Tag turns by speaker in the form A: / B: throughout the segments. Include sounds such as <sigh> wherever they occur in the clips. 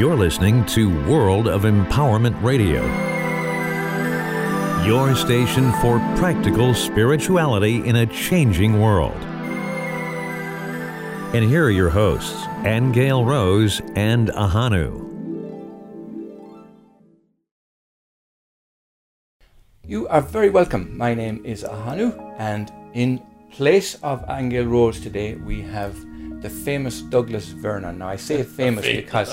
A: You're listening to World of Empowerment Radio, your station for practical spirituality in a changing world. And here are your hosts, Angel Rose and Ahanu.
B: You are very welcome. My name is Ahanu, and in place of Angel Rose today, we have the famous Douglas Vernon. Now I say <laughs> famous because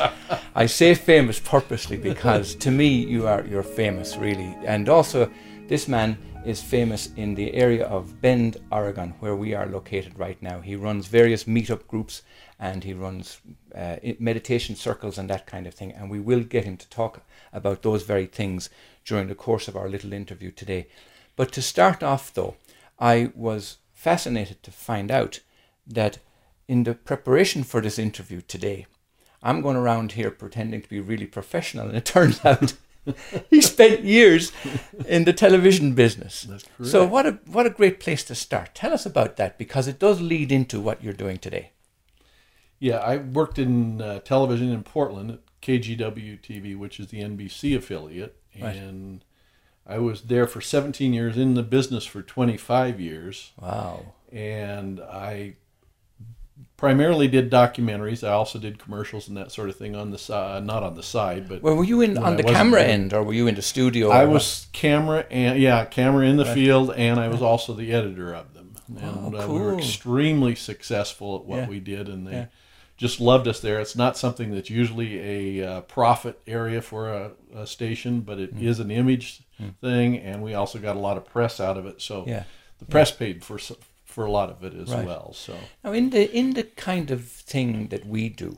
B: I say famous purposely because to me you are you're famous really, and also this man is famous in the area of Bend, Oregon, where we are located right now. He runs various meetup groups and he runs uh, meditation circles and that kind of thing, and we will get him to talk about those very things during the course of our little interview today. But to start off, though, I was fascinated to find out that in the preparation for this interview today, I'm going around here pretending to be really professional, and it <laughs> turns out <laughs> he spent years in the television business. So what a what a great place to start. Tell us about that because it does lead into what you're doing today.
C: Yeah, I worked in uh, television in Portland at KGW TV, which is the NBC affiliate,
B: Right.
C: and I was there for 17 years in the business for 25 years,
B: Wow.
C: and I primarily did documentaries. I also did commercials and that sort of thing on the side, not on the side, but
B: Well, were you in on
C: I
B: the camera
C: there.
B: end or were you in the studio?
C: I was camera and yeah, camera in the field, and I was also the editor of them. And
B: Oh,
C: uh, we were extremely successful at what
B: Yeah.
C: we did, and they
B: Yeah.
C: just loved us there. It's not something that's usually a uh, profit area for a, a station, but it is
B: Mm.
C: an image thing, and we also got a lot of press out of it. So
B: Yeah.
C: the press paid for for a lot of it as
B: Right.
C: well. So
B: Now, in the in the kind of thing that we do,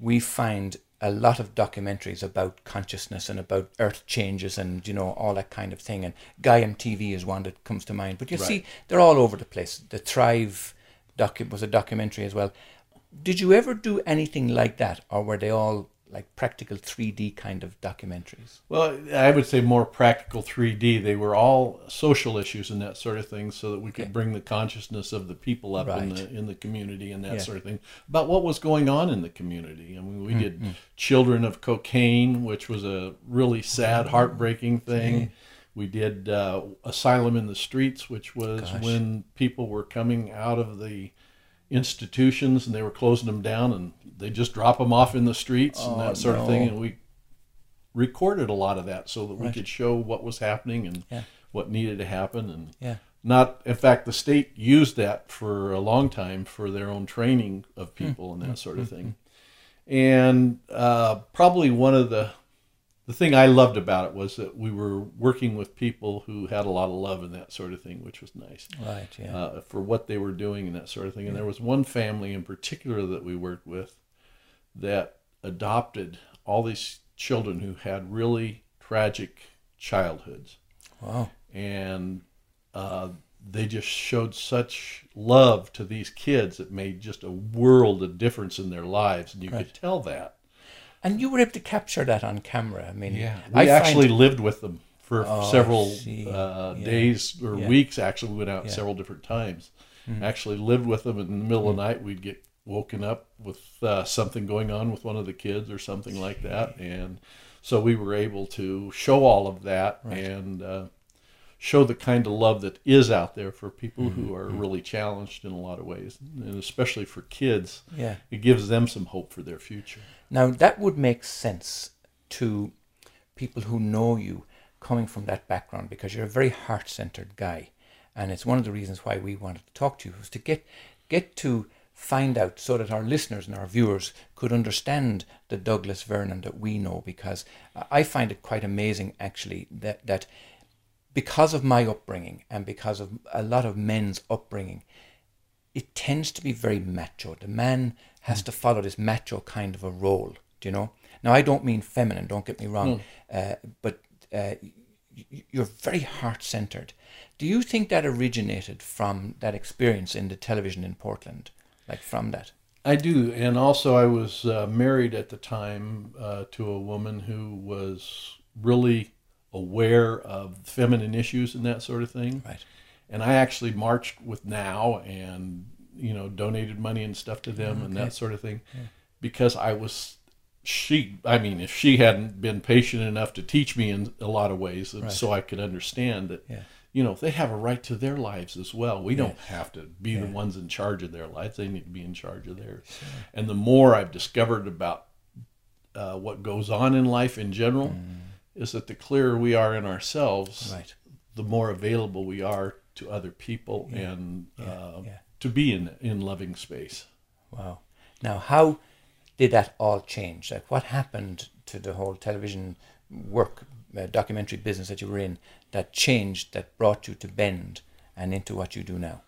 B: we find a lot of documentaries about consciousness and about earth changes and you know all that kind of thing. And Gaiam TV is one that comes to mind. But you see, they're all over the place. The Thrive docu- was a documentary as well. Did you ever do anything like that, or were they all like practical three D kind of documentaries?
C: Well, I would say more practical 3D. They were all social issues and that sort of thing, so that we could bring the consciousness of the people up in the in the community and that
B: Yeah.
C: sort of thing about what was going on in the community. I mean, we
B: Mm,
C: did Children of Cocaine, which was a really sad,
B: Mm.
C: heartbreaking thing. We did uh, Asylum in the Streets, which was
B: Gosh.
C: when people were coming out of the institutions and they were closing them down and they just drop them off in the streets and
B: Oh,
C: that sort of thing. and we recorded a lot of that so that we could show what was happening and
B: Yeah.
C: what needed to happen. And
B: Yeah.
C: not in fact the state used that for a long time for their own training of people and that sort of thing. And uh, probably one of the the thing I loved about it was that we were working with people who had a lot of love and that sort of thing, which was nice
B: Right. Yeah.
C: uh, for what they were doing and that sort of thing. And there was one family in particular that we worked with that adopted all these children who had really tragic childhoods,
B: wow.
C: and uh, they just showed such love to these kids that made just a world of difference in their lives, and you
B: Right.
C: could tell that.
B: And you were able to capture that on camera. I mean,
C: we
B: I find-
C: actually lived with them for
B: Oh,
C: several uh,
B: Yeah.
C: days or
B: Yeah.
C: weeks. Actually, we went out
B: Yeah. Mm-hmm.
C: several different times. Actually, lived with them. In the middle of the night, we'd get woken up with uh, something going on with one of the kids or something like that, and so we were able to show all of that and uh, show the kind of love that is out there for people
B: Mm-hmm.
C: who are really challenged in a lot of ways, and especially for kids.
B: yeah.
C: It gives them some hope for their future.
B: Now that would make sense to people who know you coming from that background because you're a very heart-centered guy, and it's one of the reasons why we wanted to talk to you was to get get to find out so that our listeners and our viewers could understand the Douglas Vernon that we know because I find it quite amazing actually that that because of my upbringing and because of a lot of men's upbringing it tends to be very macho. The man has to follow this macho kind of a role, do you know? NOW, I don't mean feminine, don't get me wrong, uh, but uh, you're very heart centered. Do you think that originated from that experience in the television in Portland? Like from that?
C: I do, and also I was uh, married at the time uh, to a woman who was really aware of feminine issues and that sort of thing.
B: Right.
C: And I actually marched with Now and you know donated money and stuff to them and that sort of thing because I was she, I mean, if she hadn't been patient enough to teach me in a lot of ways, and so I could understand that,
B: Yeah.
C: you know, they have a right to their lives as well. We don't have to be the ones in charge of their lives; they need to be in charge of theirs. And the more I've discovered about uh, what goes on in life in general, is that the clearer we are in ourselves,
B: Right.
C: the more available we are to other people and uh,
B: yeah.
C: To be in in loving space.
B: Wow. Now, how did that all change? Like, what happened to the whole television work, uh, documentary business that you were in that changed, that brought you to Bend and into what you do now?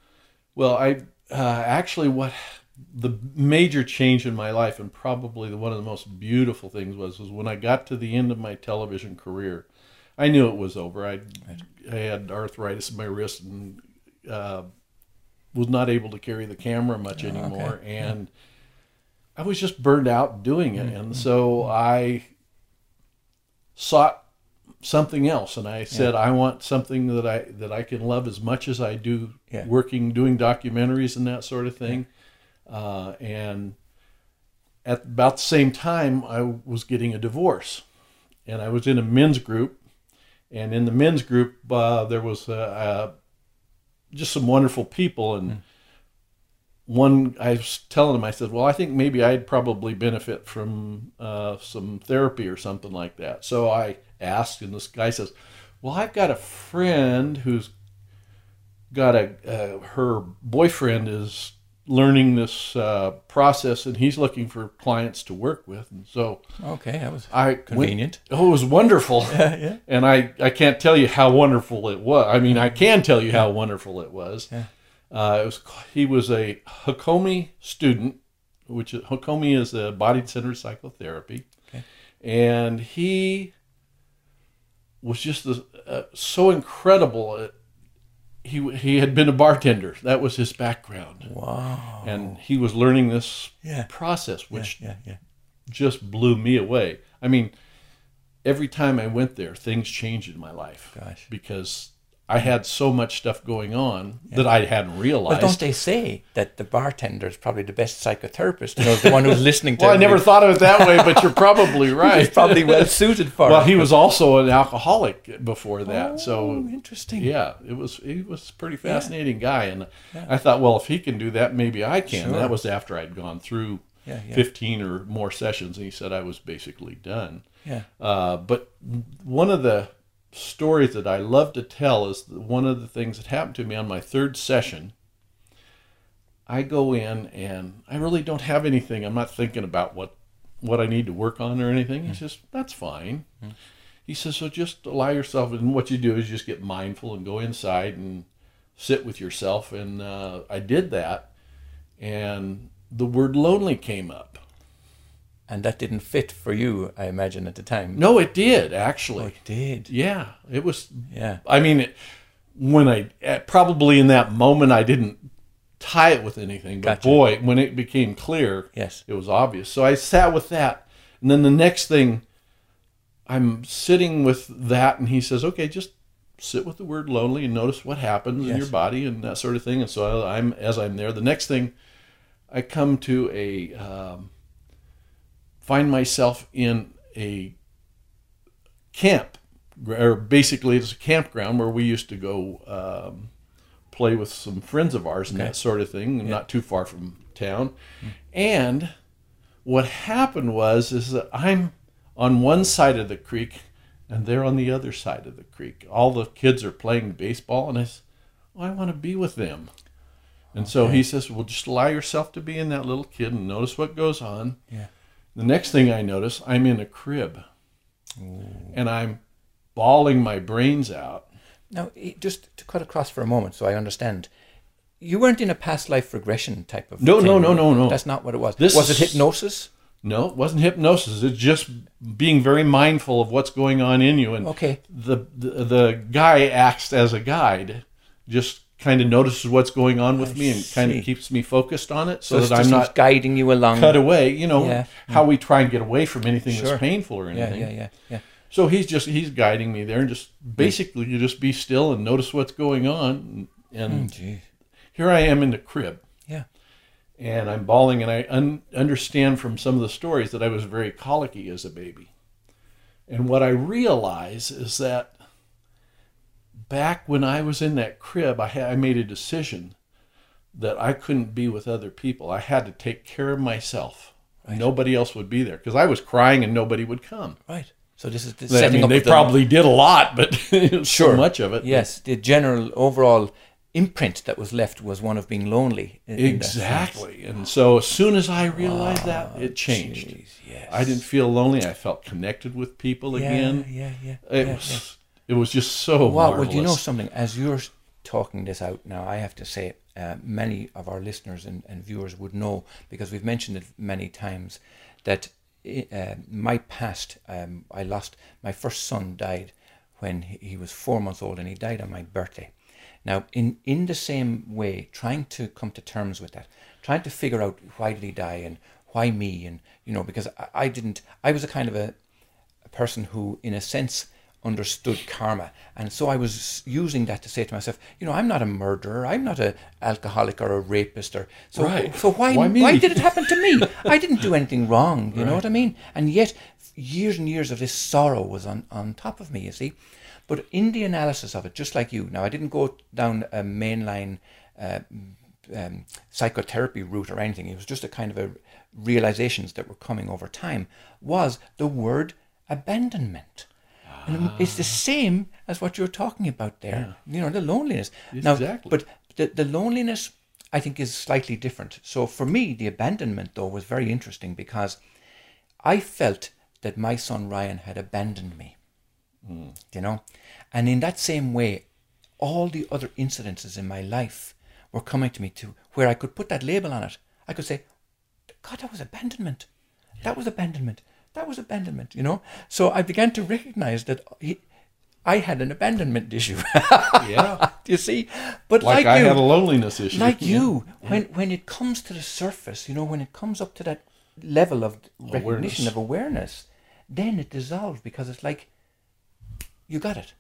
C: Well, I uh, actually what the major change in my life, and probably the, one of the most beautiful things was, was when I got to the end of my television career. I knew it was over. I I had arthritis in my wrist and uh, was not able to carry the camera much anymore, and I was just burned out doing it, and so I sought something else and I said I want something that I that I can love as much as I do
B: Yeah.
C: working doing documentaries and that sort of thing. Uh, and at about the same time I was getting a divorce and I was in a men's group and in the men's group uh, there was a, just some wonderful people and one I was telling him I said well I think maybe I'd probably benefit from uh, some therapy or something like that. So I asked and this guy says well I've got a friend who's got a uh, her boyfriend is learning this uh, process and he's looking for clients to work with and so
B: Okay, that was
C: I went-
B: convenient.
C: oh, it was wonderful. <laughs>
B: yeah. yeah.
C: And I, I can't tell you how wonderful it was. I mean, I can tell you how wonderful it was.
B: Yeah.
C: Uh, it was he was a Hakomi student, which is, Hakomi is a body centered psychotherapy,
B: Okay.
C: and he was just the, uh, so incredible. Uh, He he had been a bartender. That was his background,
B: Wow.
C: and he was learning this
B: Yeah.
C: process, which
B: yeah, yeah.
C: just blew me away. I mean, every time I went there, things changed in my life.
B: Gosh.
C: Because I had so much stuff going on that I hadn't realized.
B: don't they say that the bartender is probably the best psychotherapist? You know, the one who's listening to
C: well, I never thought of it that way, but you're <laughs> probably right.
B: He's probably well <laughs> suited for
C: well,
B: it.
C: he was also an alcoholic before that,
B: Oh,
C: so
B: interesting.
C: yeah, it was he was a pretty fascinating guy, and I thought, well, if he can do that, maybe I can.
B: Sure.
C: That was after I'd gone through
B: Yeah, yeah.
C: 15 or more sessions, and he said I was basically done.
B: Yeah.
C: Uh, but one of the stories that I love to tell is one of the things that happened to me on my third session. I go in and I really don't have anything. I'm not thinking about what what I need to work on or anything. He says that's fine. He says so. Just allow yourself, and what you do is just get mindful and go inside and sit with yourself. And uh, I did that, and the word lonely came up.
B: And that didn't fit for you, I imagine, at the time.
C: No, it did
B: Oh,
C: actually.
B: it did.
C: Yeah, it was.
B: Yeah.
C: I mean, it, when I eh, probably in that moment I didn't tie it with anything, but
B: Gotcha.
C: boy, when it became clear,
B: Yes.
C: it was obvious. So I sat with that, and then the next thing, I'm sitting with that, and he says, "Okay, just sit with the word lonely and notice what happens in your body and that sort of thing." And so I'm as I'm there. The next thing, I come to a um, find myself in a camp, or basically it's a campground where we used to go um, play with some friends of ours and
B: Okay.
C: that sort of thing, not too far from town. And what happened was is that I'm on one side of the creek and they're on the other side of the creek. All the kids are playing baseball, and I said, well, I want to be with them. And so he says, well, just allow yourself to be in that little kid and notice what goes on.
B: Yeah.
C: The next thing I notice, I'm in a crib. And I'm bawling my brains out.
B: Now, just to cut across for a moment so I understand. You weren't in a past life regression type of
C: No,
B: thing,
C: no, no, no, no.
B: That's not what it was.
C: This
B: was it hypnosis?
C: No, it wasn't hypnosis. It's just being very mindful of what's going on in you. And
B: Okay.
C: the, the the guy acts as a guide, just kind of notices what's going on with
B: I
C: me and kind of keeps me focused on it, so,
B: So,
C: that I'm not
B: guiding you along.
C: cut away. You know
B: Yeah.
C: how we try and get away from anything
B: Sure.
C: that's painful or anything.
B: yeah, yeah, yeah.
C: So he's just he's guiding me there, and just hmm. basically you just be still and notice what's going on. And hmm,
B: Gee.
C: here I am in the crib.
B: Yeah.
C: and I'm bawling, and I un- understand from some of the stories that I was very colicky as a baby. And what I realize is that back when I was in that crib, I, had, I made a decision that I couldn't be with other people. I had to take care of myself. Right. Nobody else would be there because I was crying and nobody would come.
B: Right. So this is the
C: I mean, they
B: the,
C: probably did a lot, but <laughs>
B: Sure.
C: so much of it.
B: Yes, the general overall imprint that was left was one of being lonely.
C: Exactly. And so as soon as I realized that, ah, it changed.
B: Jeez, yes.
C: I didn't feel lonely. I felt connected with people
B: Yeah,
C: again.
B: Yeah, yeah.
C: It
B: yeah,
C: was it was just so
B: Well,
C: marvelous.
B: well, you know something? As you're talking this out now, I have to say, uh, many of our listeners and, and viewers would know because we've mentioned it many times that uh, my past, um, I lost my first son died when he was four months old and he died on my birthday. Now, in in the same way, trying to come to terms with that, trying to figure out why did he die and why me, and you know, because I, I didn't, I was a kind of a a person who, in a sense, understood karma, and so I was using that to say to myself, you know, I'm not a murderer, I'm not a alcoholic or a rapist, or so.
C: Right.
B: So why
C: Why
B: why, did it happen to me? I didn't do anything wrong. You know what I mean? And yet, years and years of this sorrow was on on top of me. You see, but in the analysis of it, just like you, now I didn't go down a mainline. Uh, um, psychotherapy route or anything. It was just a kind of a realizations that were coming over time. Was the word abandonment, and ah. it's the same as what you're talking about there. You know, the loneliness. Now,
C: Exactly.
B: but the the loneliness, I think, is slightly different. So for me, the abandonment though was very interesting because I felt that my son Ryan had abandoned me. Mm. You know, and in that same way, all the other incidences in my life were coming to me to where I could put that label on it. I could say, God, that was abandonment. That was abandonment. That was abandonment, you know? So I began to recognize that he, I had an abandonment issue. <laughs>
C: yeah.
B: Do you see? But
C: Like,
B: like,
C: I
B: you,
C: had a loneliness issue.
B: like you, when when it comes to the surface, you know, when it comes up to that level of recognition
C: Awareness.
B: of awareness, then it dissolves because it's like you got it.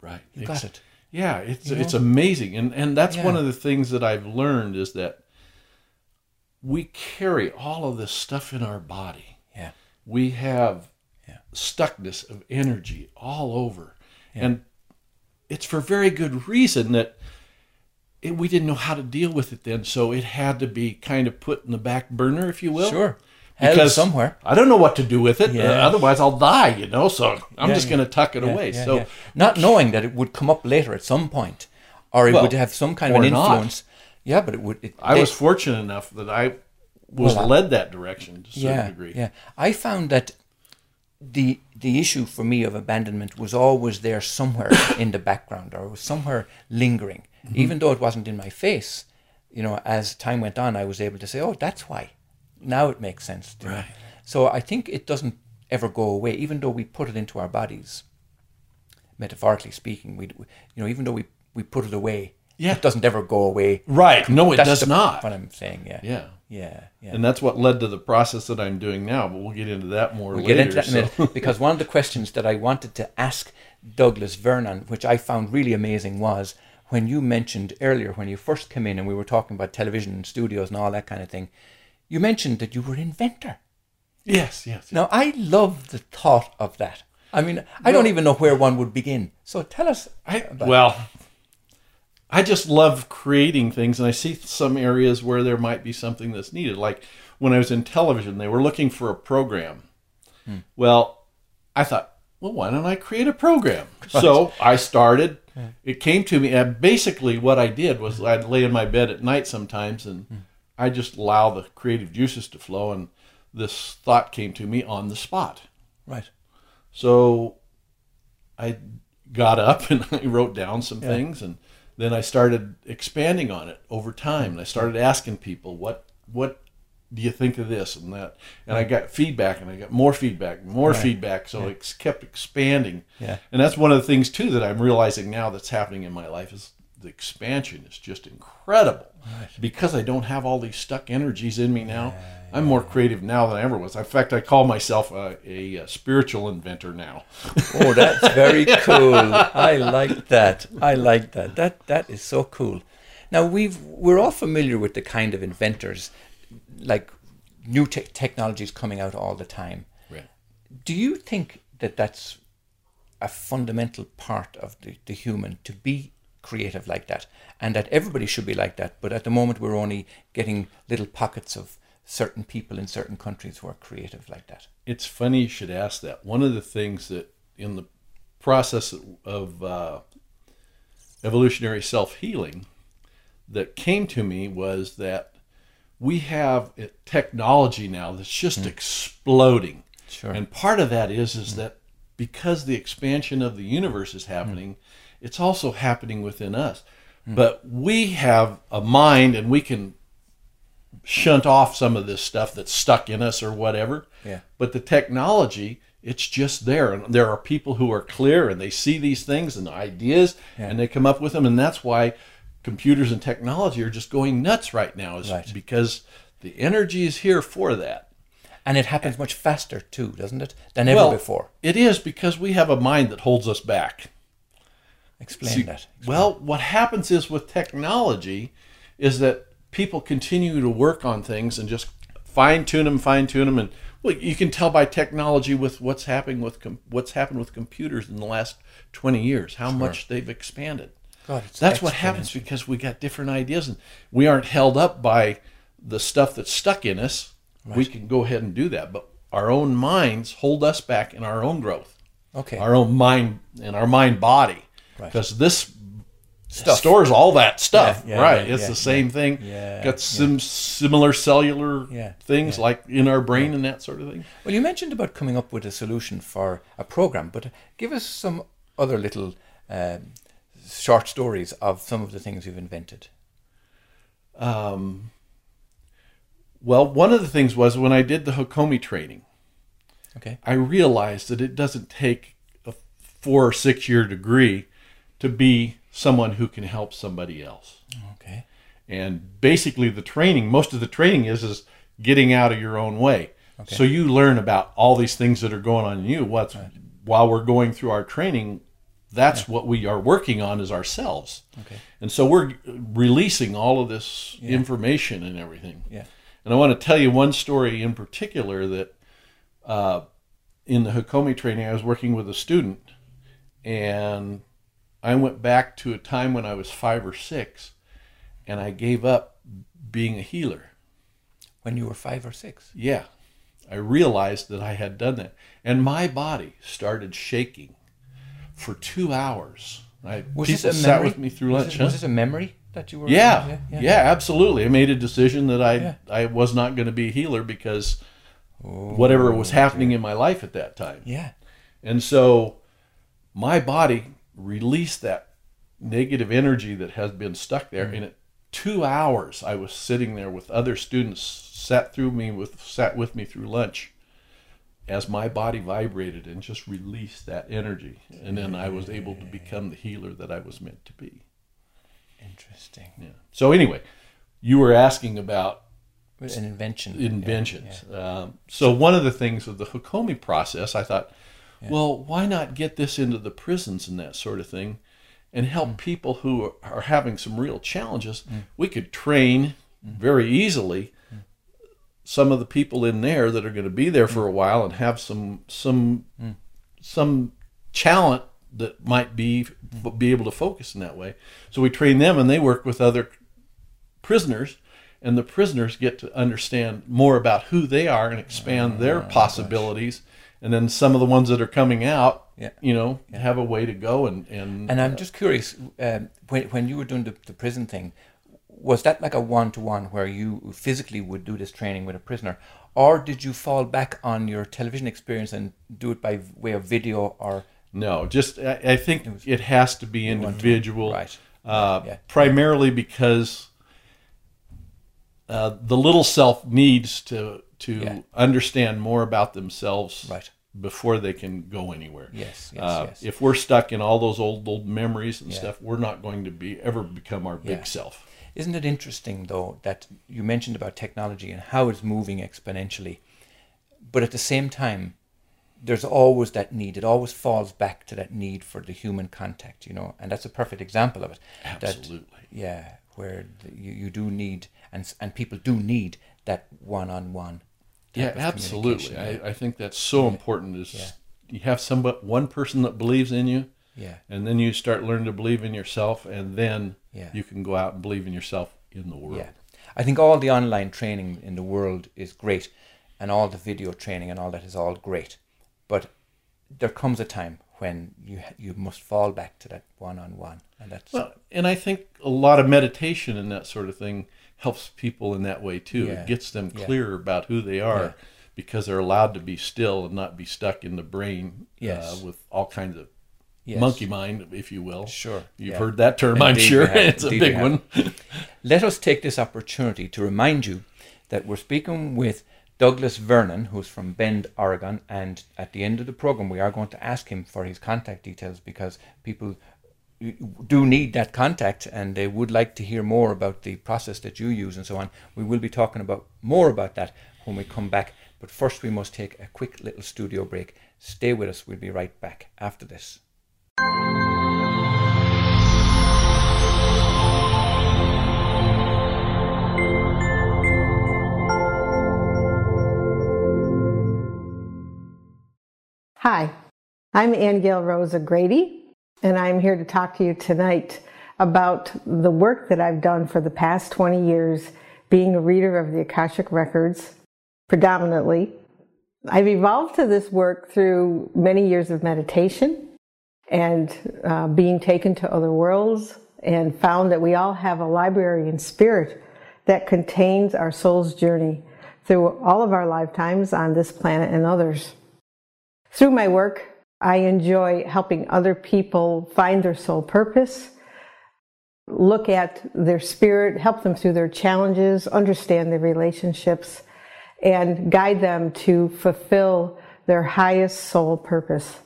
C: Right.
B: You
C: It's-
B: got it.
C: Yeah, it's
B: You
C: it's amazing, and and that's one of the things that I've learned is that we carry all of this stuff in our body.
B: Yeah.
C: We have
B: Yeah.
C: stuckness of energy all over, and it's for very good reason that it, we didn't know how to deal with it then, so it had to be kind of put in the back burner, if you will.
B: Sure. Held somewhere.
C: I don't know what to do with it. uh,
B: Yeah.
C: otherwise, I'll die. You know, so I'm
B: Yeah,
C: just
B: yeah.
C: going to tuck it
B: Yeah,
C: away.
B: yeah,
C: so.
B: yeah. not knowing that it would come up later at some point, or it
C: Well,
B: would have some kind of an
C: or not.
B: influence. Yeah, but it would. It,
C: I
B: they-
C: was fortunate enough that I was
B: Well,
C: led that direction to a certain
B: yeah,
C: degree.
B: yeah. I found that the the issue for me of abandonment was always there somewhere <coughs> in the background, or was somewhere lingering,
C: Mm-hmm.
B: even though it wasn't in my face. You know, as time went on, I was able to say, "Oh, that's why." Now it makes sense. To me.
C: Right.
B: So I think it doesn't ever go away, even though we put it into our bodies. Metaphorically speaking, we, you know, even though we we put it away,
C: Yeah.
B: it doesn't ever go away.
C: Right. No, it
B: That's
C: does not.
B: What I'm saying, yeah,
C: Yeah.
B: Yeah, yeah.
C: And that's what led to the process that I'm doing now, but we'll get into that more
B: We'll
C: later.
B: get into that in a minute <laughs> because one of the questions that I wanted to ask Douglas Vernon, which I found really amazing, was when you mentioned earlier when you first came in and we were talking about television and studios and all that kind of thing. You mentioned that you were an inventor.
C: yes, yes.
B: Now I love the thought of that. I mean, I don't even know where one would begin. So tell us.
C: I, well, I just love creating things, and I see some areas where there might be something that's needed. Like when I was in television, they were looking for a program.
B: Hmm.
C: Well, I thought, well, why don't I create a program? <laughs> So I started. It came to me, and basically what I did was I'd lay in my bed at night sometimes, and
B: Hmm.
C: I just allow the creative juices to flow, and this thought came to me on the spot.
B: right.
C: So I got up <laughs> and I wrote down some things and then I started expanding on it over time. And I started asking people what what do you think of this and that? And I got feedback and I got more feedback more
B: Right.
C: feedback. So it kept expanding.
B: Yeah.
C: and that's one of the things too that I'm realizing now that's happening in my life is the expansion is just incredible because I don't have all these stuck energies in me now I'm more creative now than I ever was in fact I call myself a, a, uh spiritual inventor now
B: Oh, that's <laughs> very cool. I like that. I like that. That that is so cool. Now we've we're all familiar with the kind of inventors, like new te- technologies coming out all the time.
C: Right.
B: Do you think that that's a fundamental part of the, the human to be creative like that, and that everybody should be like that? But at the moment, we're only getting little pockets of certain people in certain countries who are creative like that.
C: It's funny you should ask that. One of the things that in the process of uh, evolutionary self healing that came to me was that we have technology now that's just exploding.
B: Sure.
C: And part of that is is that because the expansion of the universe is happening, it's also happening within us. Hmm. But we have a mind and we can shunt off some of this stuff that's stuck in us or whatever.
B: Yeah.
C: But the technology, it's just there. And there are people who are clear and they see these things and ideas and they come up with them. And that's why computers and technology are just going nuts right now, is
B: Right.
C: because the energy is here for that.
B: And it happens much faster too, doesn't it, than ever
C: well,
B: before?
C: It is because we have a mind that holds us back.
B: Explain
C: See,
B: that.
C: Well, what happens is with technology is that people continue to work on things and just fine tune them, fine tune them, and well, you can tell by technology with what's happening with com- what's happened with computers in the last twenty years how much they've expanded.
B: God, it's
C: That's what happens because we got different ideas and we aren't held up by the stuff that's stuck in us. We can go ahead and do that, but our own minds hold us back in our own growth
B: Okay.
C: our own mind and our mind body
B: Right.
C: because this
B: Stuff.
C: stores all that stuff
B: Yeah, yeah,
C: right
B: yeah,
C: it's the same thing
B: Yeah,
C: got some similar cellular things like in our brain and that sort of thing
B: Well, you mentioned about coming up with a solution for a program, but give us some other little um, short stories of some of the things you've invented.
C: well one of the things was when i did the Hakomi training
B: Okay.
C: i realized that it doesn't take a four or six year degree to be someone who can help somebody else
B: Okay.
C: and basically the training most of the training is is getting out of your own way Okay. so you learn about all these things that are going on in you what's while we're going through our training that's what we are working on is ourselves
B: Okay.
C: and so we're releasing all of this information and everything
B: Yeah.
C: and i want to tell you one story in particular that uh, in the Hakomi training, I was working with a student, and I went back to a time when I was five or six, and I gave up being a healer.
B: When you were five or six.
C: Yeah, I realized that I had done that, and my body started shaking for two hours. I,
B: Was
C: people
B: this a
C: sat
B: memory?
C: with me through
B: was
C: lunch.
B: It,
C: huh?
B: was it a memory that you were?
C: yeah, yeah, absolutely. I made a decision that I
B: Yeah.
C: I was not going to be a healer because oh, whatever was happening in my life at that time.
B: Yeah.
C: And so my body released that negative energy that has been stuck there. And at two hours, I was sitting there with other students, sat through me with sat with me through lunch, as my body vibrated and just released that energy. And then I was able to become the healer that I was meant to be.
B: Interesting.
C: Yeah. So anyway, you were asking about
B: An invention.
C: inventions. Um, so one of the things of the Hakomi process, I thought, well, why not get this into the prisons and that sort of thing, and help
B: Mm.
C: people who are, having some real challenges? We could train
B: Mm.
C: very easily some of the people in there that are going to be there for a while and have some some
B: Mm.
C: some talent that might be be able to focus in that way. So we train them, and they work with other prisoners, and the prisoners get to understand more about who they are and expand their possibilities. And then some of the ones that are coming out,
B: Yeah.
C: you know, have a way to go and and,
B: And I'm just curious, um, when, when you were doing the, the prison thing, was that like a one to one where you physically would do this training with a prisoner, or did you fall back on your television experience and do it by way of video or
C: no, just I, I think it, has to be individual,
B: Right.
C: Uh,
B: Yeah.
C: primarily because uh, the little self needs to to
B: Yeah.
C: understand more about themselves
B: Right.
C: Before they can go anywhere.
B: Yes, yes,
C: Uh,
B: yes.
C: If we're stuck in all those old old memories and
B: Yeah.
C: stuff, we're not going to be ever become our big
B: Yeah.
C: self.
B: Isn't it interesting though that you mentioned about technology and how it's moving exponentially, but at the same time, there's always that need. It always falls back to that need for the human contact, you know, and that's a perfect example of it. That-
C: Absolutely.
B: yeah, where the, you, you do need and and people do need that one on one.
C: Yeah, absolutely. I, I think that's so important. Is
B: Yeah.
C: you have somebody, one person that believes in you,
B: Yeah,
C: and then you start learning to believe in yourself, and then
B: Yeah.
C: you can go out and believe in yourself in the world.
B: yeah. I think all the online training in the world is great, and all the video training and all that is all great, but there comes a time when you you must fall back to that one on one, and that's
C: Well, and I think a lot of meditation and that sort of thing helps people in that way too.
B: Yeah.
C: It gets them
B: Yeah.
C: clear about who they are
B: Yeah.
C: because they're allowed to be still and not be stuck in the brain
B: Yes.
C: uh, with all kinds of
B: Yes.
C: monkey mind, if you will.
B: Sure,
C: You've
B: yeah.
C: heard that term, I'm sure. <laughs> it's a
B: Indeed
C: big one. <laughs>
B: Let us take this opportunity to remind you that we're speaking with Douglas Vernon, who's from Bend, Oregon, and at the end of the program, we are going to ask him for his contact details because people do need that contact and they would like to hear more about the process that you use and so on. We will be talking about more about that when we come back, but first we must take a quick little studio break. Stay with us, we'll be right back after this.
D: Hi, I'm Ann Gail Rosa Grady, and I'm here to talk to you tonight about the work that I've done for the past 20 years being a reader of the Akashic Records, predominantly. I've evolved to this work through many years of meditation and uh, being taken to other worlds, and found that we all have a library in spirit that contains our soul's journey through all of our lifetimes on this planet and others. Through my work, I enjoy helping other people find their soul purpose, look at their spirit, help them through their challenges, understand their relationships, and guide them to fulfill their highest soul purpose.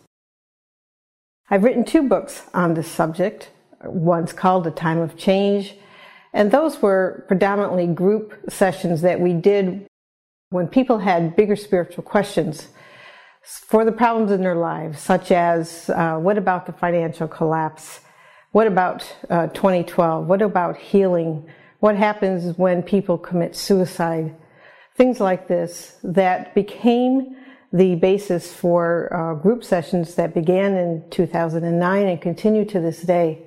D: I've written two books on this subject. One's called A Time of Change, and those were predominantly group sessions that we did when people had bigger spiritual questions for the problems in their lives, such as uh, what about the financial collapse? What about uh, 2012? What about healing? What happens when people commit suicide? Things like this that became the basis for uh, group sessions that began in 2009 and continue to this day.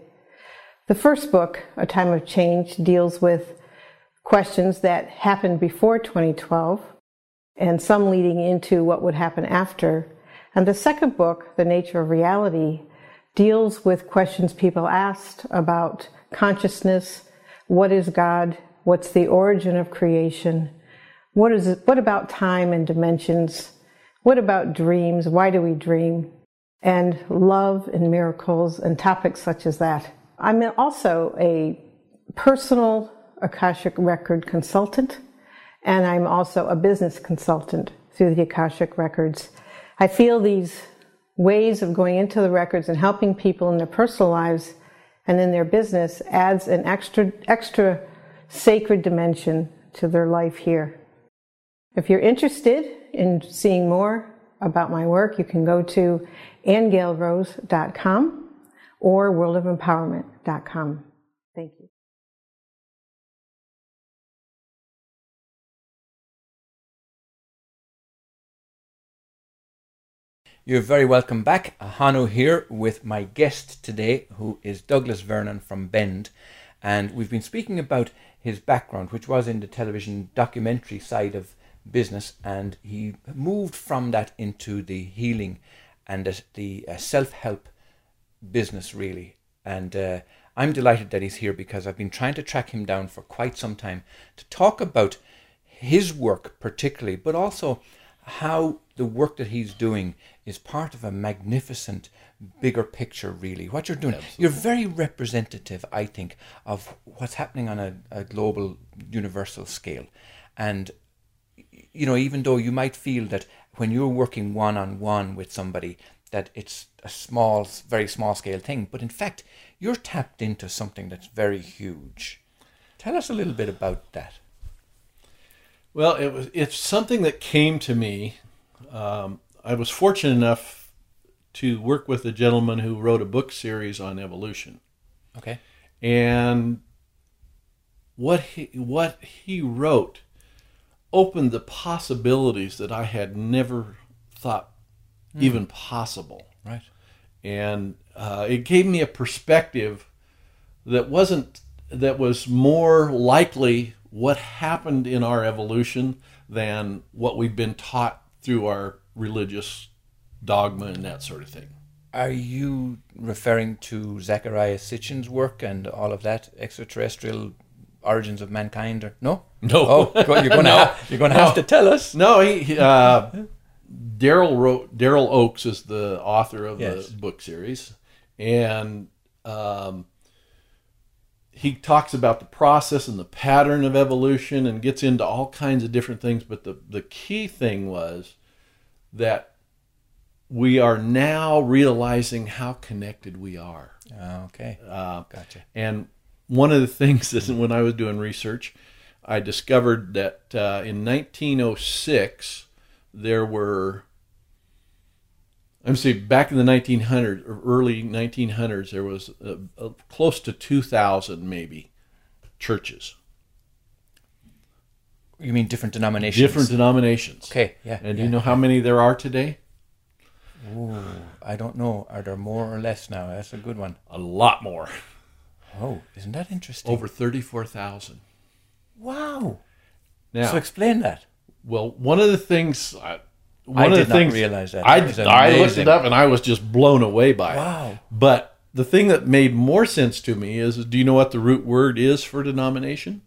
D: The first book, A Time of Change, deals with questions that happened before 2012 and some leading into what would happen after. And the second book, The Nature of Reality, deals with questions people asked about consciousness, what is God, what's the origin of creation, what is it, what about time and dimensions, what about dreams, why do we dream, and love and miracles and topics such as that. I'm also a personal Akashic record consultant and I'm also a business consultant through the Akashic Records. I feel these ways of going into the records and helping people in their personal lives and in their business adds an extra extra sacred dimension to their life here. If you're interested in seeing more about my work, you can go to angailrose.com or worldofempowerment.com.
B: You're very welcome back. Hanu here with my guest today, who is Douglas Vernon from Bend. And we've been speaking about his background, which was in the television documentary side of business. And he moved from that into the healing and the, uh, self help business, really. And uh, I'm delighted that he's here because I've been trying to track him down for quite some time to talk about his work, particularly, but also how the work that he's doing is part of a magnificent bigger picture really. What you're doing you're very representative i think of what's happening on a, a global universal scale. And you know even though you might feel that when you're working one on one with somebody that it's a small very small scale thing but in fact you're tapped into something that's very huge. Tell us a little bit about that
C: Well, it was it's something that came to me. Um, I was fortunate enough to work with a gentleman who wrote a book series on evolution,
B: okay
C: and what he what he wrote opened the possibilities that I had never thought even possible
B: Right.
C: and uh, it gave me a perspective that wasn't that was more likely what happened in our evolution than what we've been taught through our religious dogma and that sort of thing.
B: Are you referring to Zecharia Sitchin's work and all of that extraterrestrial origins of mankind? Or no?
C: No.
B: Oh, you're going <laughs> to
C: No.
B: have, you're going to have to tell us.
C: No, he, he, uh, Daryl wrote. Daryl Oakes is the author of
B: Yes.
C: the book series, and um, he talks about the process and the pattern of evolution, and gets into all kinds of different things. But the the key thing was that we are now realizing how connected we are.
B: Oh, okay.
C: Uh,
B: Gotcha.
C: and one of the <laughs> things that when I was doing research, I discovered that uh, in 1906 there were. I'm saying back in the 1900s or early 1900s, there was uh uh close to 2,000 maybe churches,
B: You mean different denominations?
C: different denominations.
B: Okay, yeah.
C: And do you know how many there are today?
B: Ooh, I don't know. Are there more or less now? That's a good one.
C: A lot more,
B: Oh, isn't that interesting?
C: over 34,000.
B: Wow.
C: Now,
B: So explain that.
C: Well, one of the things I, one
B: I
C: of the
B: not
C: things
B: realize that.
C: I
B: That
C: I looked it up and I was just blown away by it.
B: Wow.
C: But the thing that made more sense to me is, do you know what the root word is for denomination?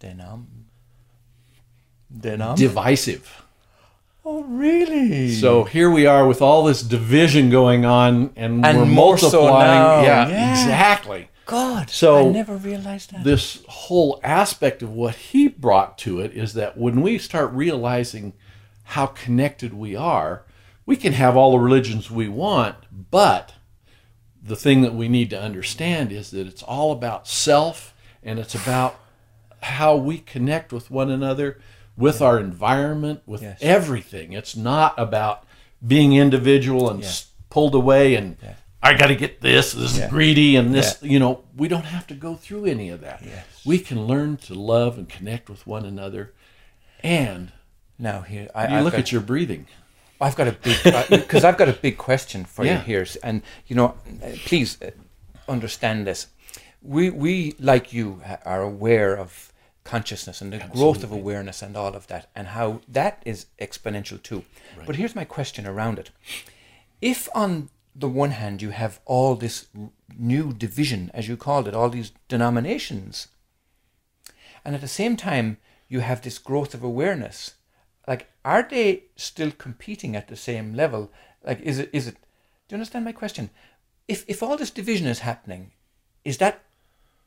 B: Denom. Denom.
C: Divisive.
B: oh, really?
C: So here we are with all this division going on, and,
B: And
C: we're
B: so
C: multiplying.
B: now.
C: Yeah,
B: Yeah.
C: exactly.
B: God.
C: So-
B: I never realized that.
C: this whole aspect of what he brought to it is that when we start realizing how connected we are, we can have all the religions we want, but the thing that we need to understand is that it's all about self and it's about how we connect with one another, with our environment, with
B: Yes.
C: everything. It's not about being individual and s pulled away and I got to get this, this
B: Yeah.
C: is greedy, and this, you know, we don't have to go through any of that.
B: Yes.
C: We can learn to love and connect with one another. And
B: now here, I,
C: you
B: I've
C: look
B: got,
C: at your breathing.
B: I've got a big <laughs> because I've got a big question for
C: Yeah.
B: you here, and you know, uh, please uh, understand this. We we like you are aware of consciousness and the growth of awareness and all of that, and how that is exponential too. But here's my question around it: If on the one hand you have all this new division, as you called it, all these denominations, and at the same time you have this growth of awareness. Like are they still competing at the same level? Like is it is it do you understand my question? If if all this division is happening is that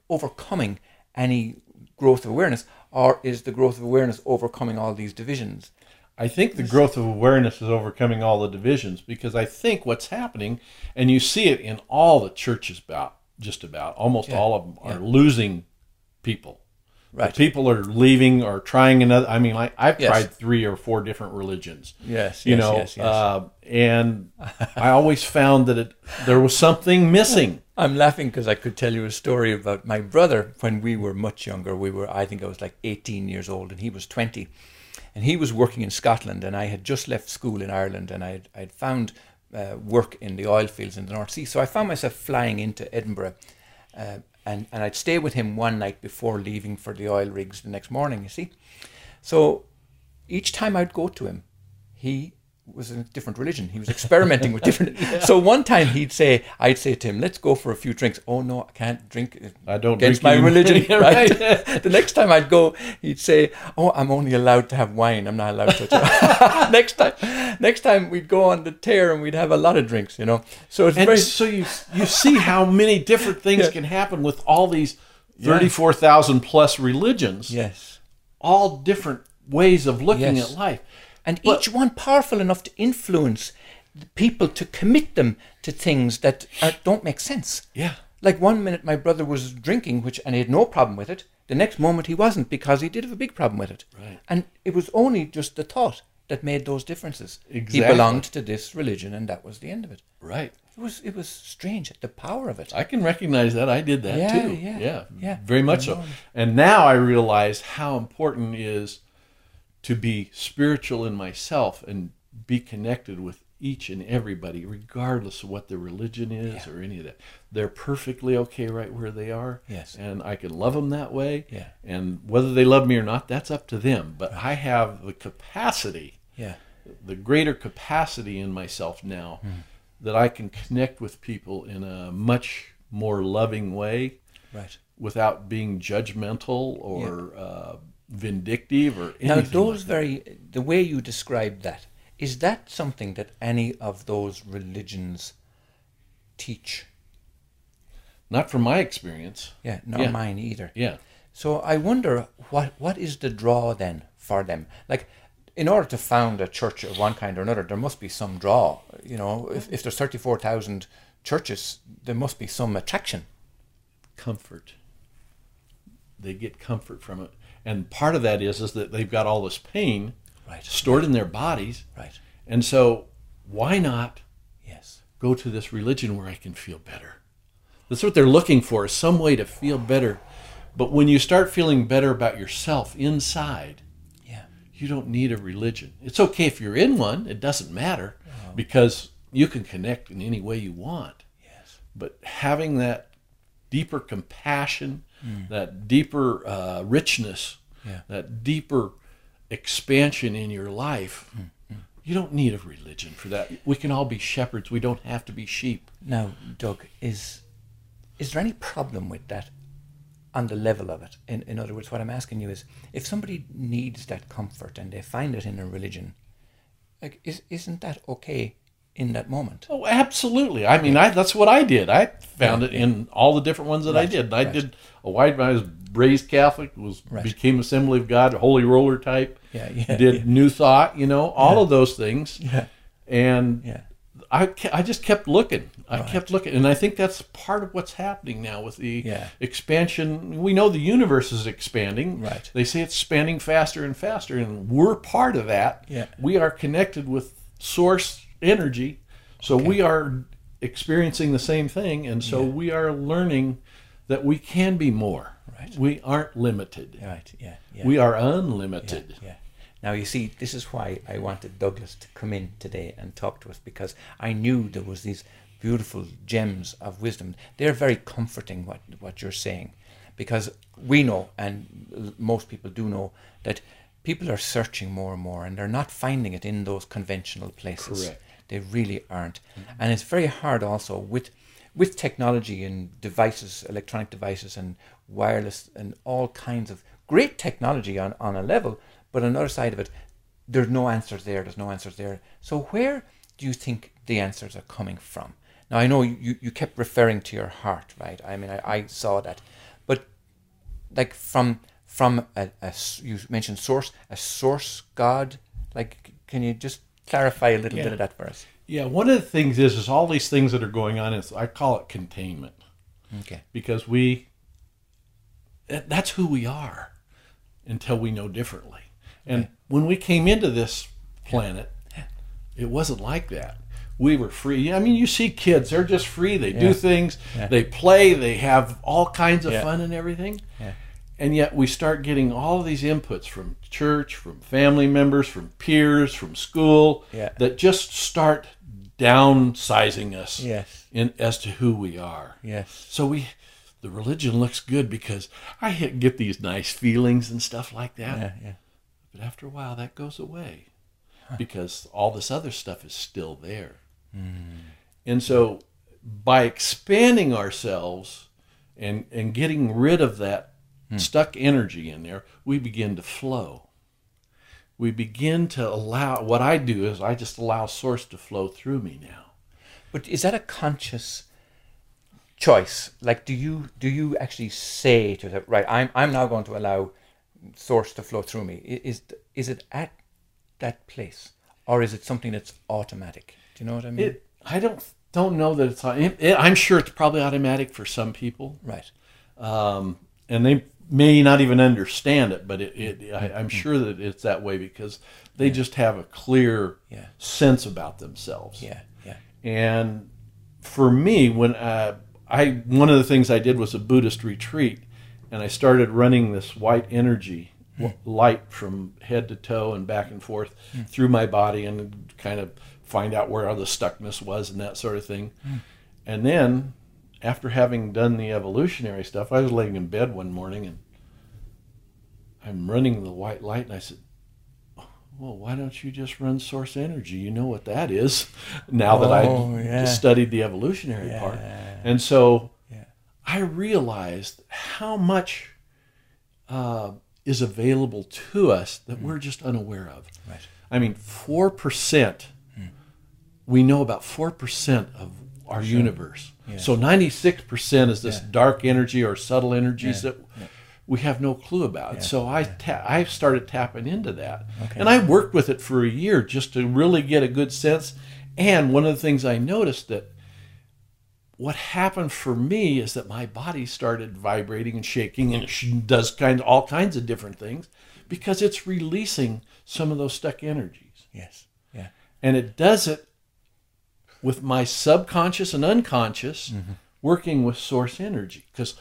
B: overcoming any growth of awareness or is the growth of awareness overcoming all these divisions
C: I think the growth of awareness is overcoming all the divisions because I think what's happening, and you see it in all the churches about just about almost
B: Yeah,
C: all of them are
B: yeah.
C: losing people. The
B: Right.
C: people are leaving or trying another. I mean, I, I've
B: Yes.
C: tried three or four different religions.
B: yes
C: You
B: yes,
C: know,
B: yes, yes.
C: Uh, and I always found that it there was something missing.
B: I'm laughing because I could tell you a story about my brother when we were much younger. We were, I think I was like 18 years old and he was 20. And he was working in Scotland and I had just left school in Ireland and I'd, I'd found uh, work in the oil fields in the North Sea. So I found myself flying into Edinburgh uh, and, and I'd stay with him one night before leaving for the oil rigs the next morning, you see. So each time I'd go to him, he was in a different religion. He was experimenting with different. <laughs> So one time he'd say, I'd say to him, "Let's go for a few drinks." Oh no, I can't drink.
C: I don't
B: against
C: drink
B: my religion. <laughs>
C: Yeah,
B: right. <laughs> the next time I'd go, he'd say, "Oh, I'm only allowed to have wine. I'm not allowed to." next time, next time we'd go on the tear and we'd have a lot of drinks. You know. So it's
C: And
B: very.
C: so you you see how many different things
B: Yeah.
C: can happen with all these thirty four thousand plus religions.
B: Yes.
C: all different ways of looking
B: Yes.
C: at life.
B: And
C: But-
B: each one powerful enough to influence the people to commit them to things that are, don't make sense.
C: Yeah.
B: Like one minute my brother was drinking, which and he had no problem with it. The next moment he wasn't because he did have a big problem with it.
C: Right.
B: And it was only just the thought. that made those differences.
C: Exactly.
B: He belonged to this religion, and that was the end of it.
C: Right.
B: It was it was strange the power of it.
C: I can recognize that. I did that
B: Yeah,
C: too.
B: yeah,
C: yeah,
B: yeah.
C: very much so. And now I realize how important is to be spiritual in myself and be connected with each and everybody, regardless of what their religion is or any of that. They're perfectly okay right where they are.
B: Yes.
C: And I can love them that way.
B: Yeah.
C: And whether they love me or not, that's up to them. But I have the capacity
B: Yeah,
C: the greater capacity in myself now that I can connect with people in a much more loving way
B: right.
C: without being judgmental or uh, vindictive or anything.
B: Now,
C: like
B: those very the way you described that is that something that any of those religions teach?
C: Not from my experience.
B: Yeah, not
C: Yeah.
B: mine either.
C: Yeah.
B: So I wonder what what is the draw then for them? Like, in order to found a church of one kind or another, there must be some draw. You know, if if there's thirty four thousand churches, there must be some attraction.
C: Comfort. They get comfort from it. And part of that is is that they've got all this pain
B: Right.
C: stored in their bodies.
B: Right.
C: And so why not
B: Yes.
C: go to this religion where I can feel better. That's what they're looking for, is some way to feel better. But when you start feeling better about yourself inside,
B: Yeah.
C: you don't need a religion. It's okay if you're in one, it doesn't matter because you can connect in any way you want.
B: Yes.
C: But having that deeper compassion, that deeper uh, richness,
B: Yeah.
C: that deeper expansion in your life, you don't need a religion for that. We can all be shepherds. We don't have to be sheep.
B: Now, Doug, is is there any problem with that on the level of it? In in other words, what I'm asking you is, if somebody needs that comfort and they find it in a religion, like is isn't that okay in that moment?
C: Oh, absolutely. I mean, I that's what I did. I found it in all the different ones that I did. I
B: right.
C: did a wide. I was raised Catholic. Was
B: Right.
C: became Assembly of God, Holy Roller type.
B: Yeah, yeah, <laughs>
C: Did
B: yeah.
C: New Thought. You know, all of those things.
B: Yeah.
C: And
B: Yeah.
C: I, I just kept looking. I kept looking, and I think that's part of what's happening now with the
B: Yeah.
C: expansion. We know the universe is expanding.
B: Right.
C: They say it's expanding faster and faster, and we're part of that.
B: Yeah.
C: We are connected with source energy, so we are experiencing the same thing, and so we are learning that we can be more.
B: Right.
C: We aren't limited.
B: Right. Yeah. Yeah.
C: We are unlimited.
B: Yeah. Now you see, this is why I wanted Douglas to come in today and talk to us because I knew there was these beautiful gems of wisdom. They're very comforting what what you're saying, because we know, and most people do know that people are searching more and more, and they're not finding it in those conventional places.
C: Correct.
B: They really aren't, and it's very hard also with with technology and devices, electronic devices and wireless and all kinds of great technology on, on a level, but on the other side of it, there's no answers there, there's no answers there. So where do you think the answers are coming from? Now I know you, you kept referring to your heart, right? I mean I, I saw that. But like from from a, a you mentioned source, a source God, like can you just clarify a little
C: Yeah.
B: bit of that for us?
C: Yeah, one of the things is is all these things that are going on is I call it containment.
B: Okay.
C: because we that's who we are until we know differently and when we came into this planet it wasn't like that we were free i mean you see kids they're just free they
B: Yeah.
C: do things
B: Yeah.
C: they play they have all kinds of
B: Yeah.
C: fun and everything. And yet we start getting all of these inputs from church from family members from peers from school
B: Yeah.
C: that just start downsizing us
B: Yes.
C: in as to who we are
B: Yes.
C: so we, the religion looks good because I get these nice feelings and stuff like that.
B: Yeah, yeah.
C: But after a while, that goes away because all this other stuff is still there. Hmm. And so, by expanding ourselves and and getting rid of that stuck energy in there, we begin to flow. We begin to allow. What I do is I just allow Source to flow through me now.
B: But is that a conscious choice? Like, do you do you actually say to the right? I'm I'm now going to allow source to flow through me. Is is it at that place, or is it something that's automatic? Do you know what I mean?
C: It, I don't don't know that it's. It, it, I'm sure it's probably automatic for some people.
B: right.
C: Um, and they may not even understand it, but it, it mm-hmm. I, I'm mm-hmm. sure that it's that way because they just have a clear
B: Yeah.
C: sense about themselves.
B: Yeah, yeah.
C: And for me, when uh, I one of the things I did was a Buddhist retreat, and I started running this white energy hmm. w- light from head to toe and back and forth hmm. through my body, and kind of find out where all the stuckness was and that sort of thing. Hmm. And then, after having done the evolutionary stuff, I was laying in bed one morning and I'm running the white light, and I said, well, why don't you just run source energy? You know what that is <laughs> now that
B: Oh,
C: I
B: yeah.
C: studied the evolutionary part. And so I realized how much uh, is available to us that we're just unaware of.
B: Right.
C: I mean, 4%, we know about 4% of our universe. So 96% is this dark energy or subtle energies that we have no clue about. So I ta- I started tapping into that. And I worked with it for a year just to really get a good sense. And one of the things I noticed that what happened for me is that my body started vibrating and shaking and it does kind of all kinds of different things because it's releasing some of those stuck energies
B: Yes. Yeah.
C: and it does it with my subconscious and unconscious mm-hmm. working with source energy because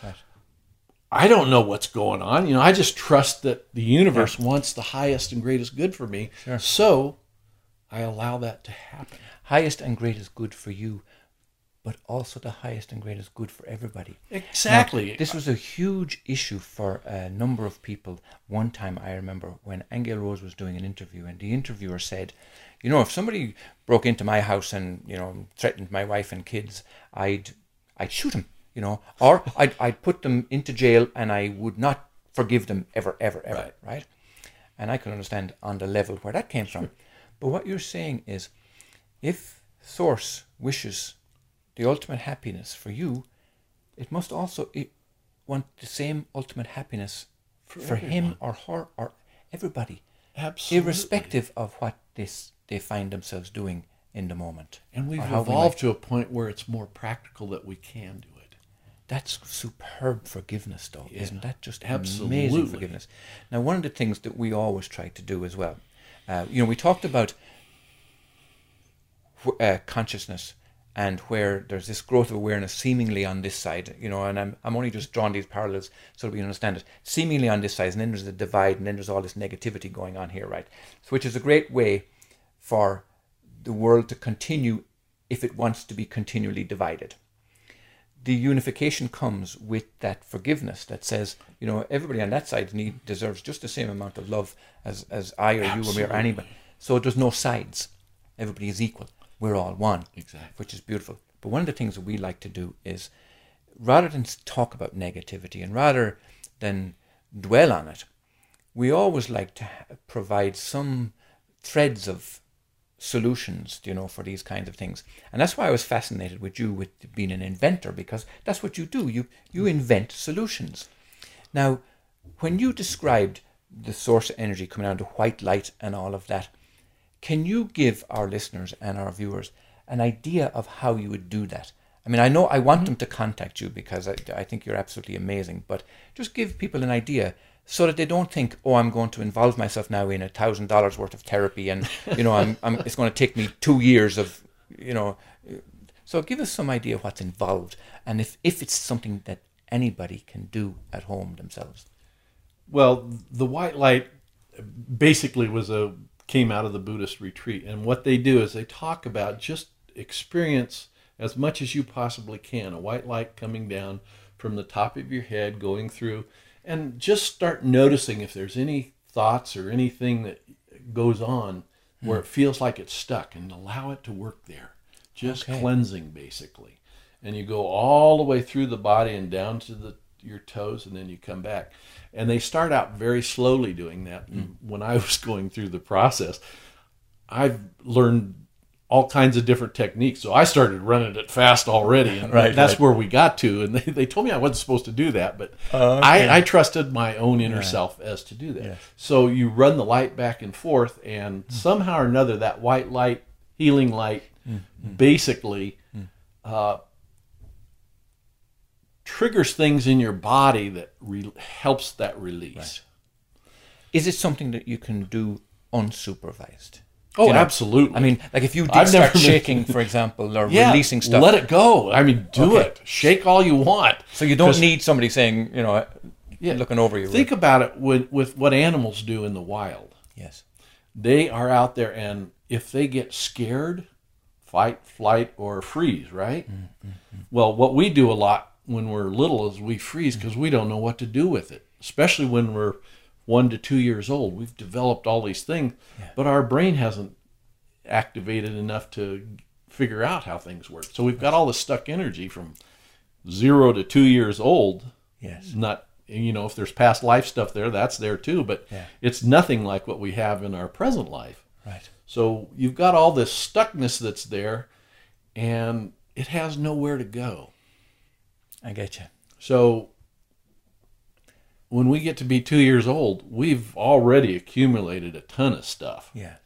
C: I don't know what's going on. You know, I just trust that the universe wants the highest and greatest good for me. So I allow that to happen.
B: Highest and greatest good for you, but also the highest and greatest good for everybody.
C: Exactly.
B: Now, this was a huge issue for a number of people. One time I remember when Angel Rose was doing an interview, and the interviewer said, "You know, if somebody broke into my house and you know threatened my wife and kids, I'd I'd shoot him, you know, or <laughs> I'd I'd put them into jail, and I would not forgive them ever, ever, ever,
C: Right.
B: right?" And I can understand on the level where that came from. But what you're saying is, if Source wishes the ultimate happiness for you, it must also want the same ultimate happiness for, him or her or everybody,
C: Absolutely.
B: irrespective of what this they find themselves doing in the moment.
C: And we've
B: how we
C: evolved to a point where it's more practical that we can do it.
B: That's superb forgiveness, though, isn't that just
C: Absolutely.
B: amazing forgiveness? Now, one of the things that we always try to do as well, uh, you know, we talked about uh, consciousness and where there's this growth of awareness seemingly on this side, you know, and I'm, I'm only just drawing these parallels so that we understand it. Seemingly on this side, and then there's a divide, and then there's all this negativity going on here, right? So, which is a great way for the world to continue if it wants to be continually divided the unification comes with that forgiveness that says, you know, everybody on that side need deserves just the same amount of love as, as I or you or me or anybody. So there's no sides. Everybody is equal. We're all one.
C: Exactly.
B: Which is beautiful. But one of the things that we like to do is rather than talk about negativity and rather than dwell on it, we always like to provide some threads of solutions, you know, for these kinds of things. And that's why I was fascinated with you with being an inventor because that's what you do. You you invent solutions. Now, when you described the source of energy coming out of white light and all of that, can you give our listeners and our viewers an idea of how you would do that? I mean, I know I want them to contact you because I, I think you're absolutely amazing, but just give people an idea so that they don't think, oh, I'm going to involve myself now in a thousand dollars worth of therapy, and you know, I'm, I'm it's going to take me two years of, you know. So give us some idea what's involved, and if if it's something that anybody can do at home themselves.
C: Well, the white light basically was a came out of the Buddhist retreat, and what they do is they talk about just experience as much as you possibly can a white light coming down from the top of your head, going through, and just start noticing if there's any thoughts or anything that goes on where it feels like it's stuck, and allow it to work there. Just
B: Okay.
C: cleansing, basically, and you go all the way through the body and down to the your toes and then you come back. And they start out very slowly doing that. And when i <laughs> was going through the process i've learned all kinds of different techniques. So i started running it fast already and <laughs>
B: Right,
C: that's
B: right.
C: where we got to. And they, they told me i wasn't supposed to do that but oh, I, I trusted my own inner self as to do that. So you run the light back and forth and mm. somehow or another that white light healing light mm, basically uh, triggers things in your body that re- helps that release.
B: Is it something that you can do unsupervised?
C: Oh,
B: You know,
C: absolutely.
B: I mean, like if you did start
C: been-
B: shaking, for example, or <laughs>
C: yeah,
B: releasing stuff,
C: Let it go. I mean, do
B: Okay.
C: it. Shake all you want.
B: so you don't need somebody saying, you know,
C: Yeah.
B: looking over you.
C: Think about it with, with what animals do in the wild.
B: yes,
C: They are out there, and if they get scared, fight, flight, or freeze, right? Mm, mm, mm. Well, what we do a lot when we're little is we freeze because we don't know what to do with it, especially when we're one to two years old. We've developed all these things, but our brain hasn't activated enough to figure out how things work. So we've got all this stuck energy from zero to two years old
B: yes,
C: not you know if there's past life stuff there that's there too but
B: Yeah.
C: it's nothing like what we have in our present life
B: right,
C: so you've got all this stuckness that's there and it has nowhere to go
B: I get you.
C: so when we get to be two years old we've already accumulated a ton of stuff
B: Yeah,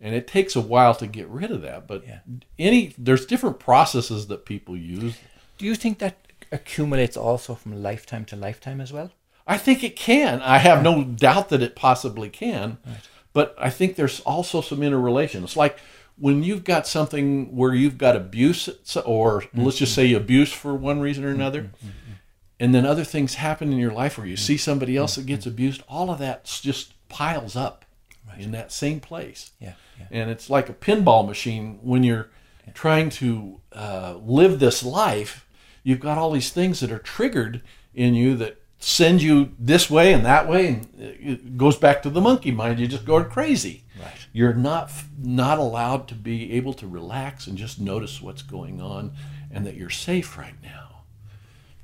C: and it takes a while to get rid of that but
B: Yeah.
C: any there's different processes that people use
B: do you think that accumulates also from lifetime to lifetime as well?
C: I think it can. I have no doubt that it possibly can. Right. But I think there's also some interrelation. It's like when you've got something where you've got abuse, or mm-hmm. let's just say abuse for one reason or another, mm-hmm. Mm-hmm. and then other things happen in your life where you see somebody else that gets abused, all of that just piles up in that same place.
B: Yeah, yeah.
C: And it's like a pinball machine when you're trying to uh, live this life. You've got all these things that are triggered in you that send you this way and that way, and it goes back to the monkey mind. You just go crazy.
B: Right.
C: You're not not allowed to be able to relax and just notice what's going on, and that you're safe right now,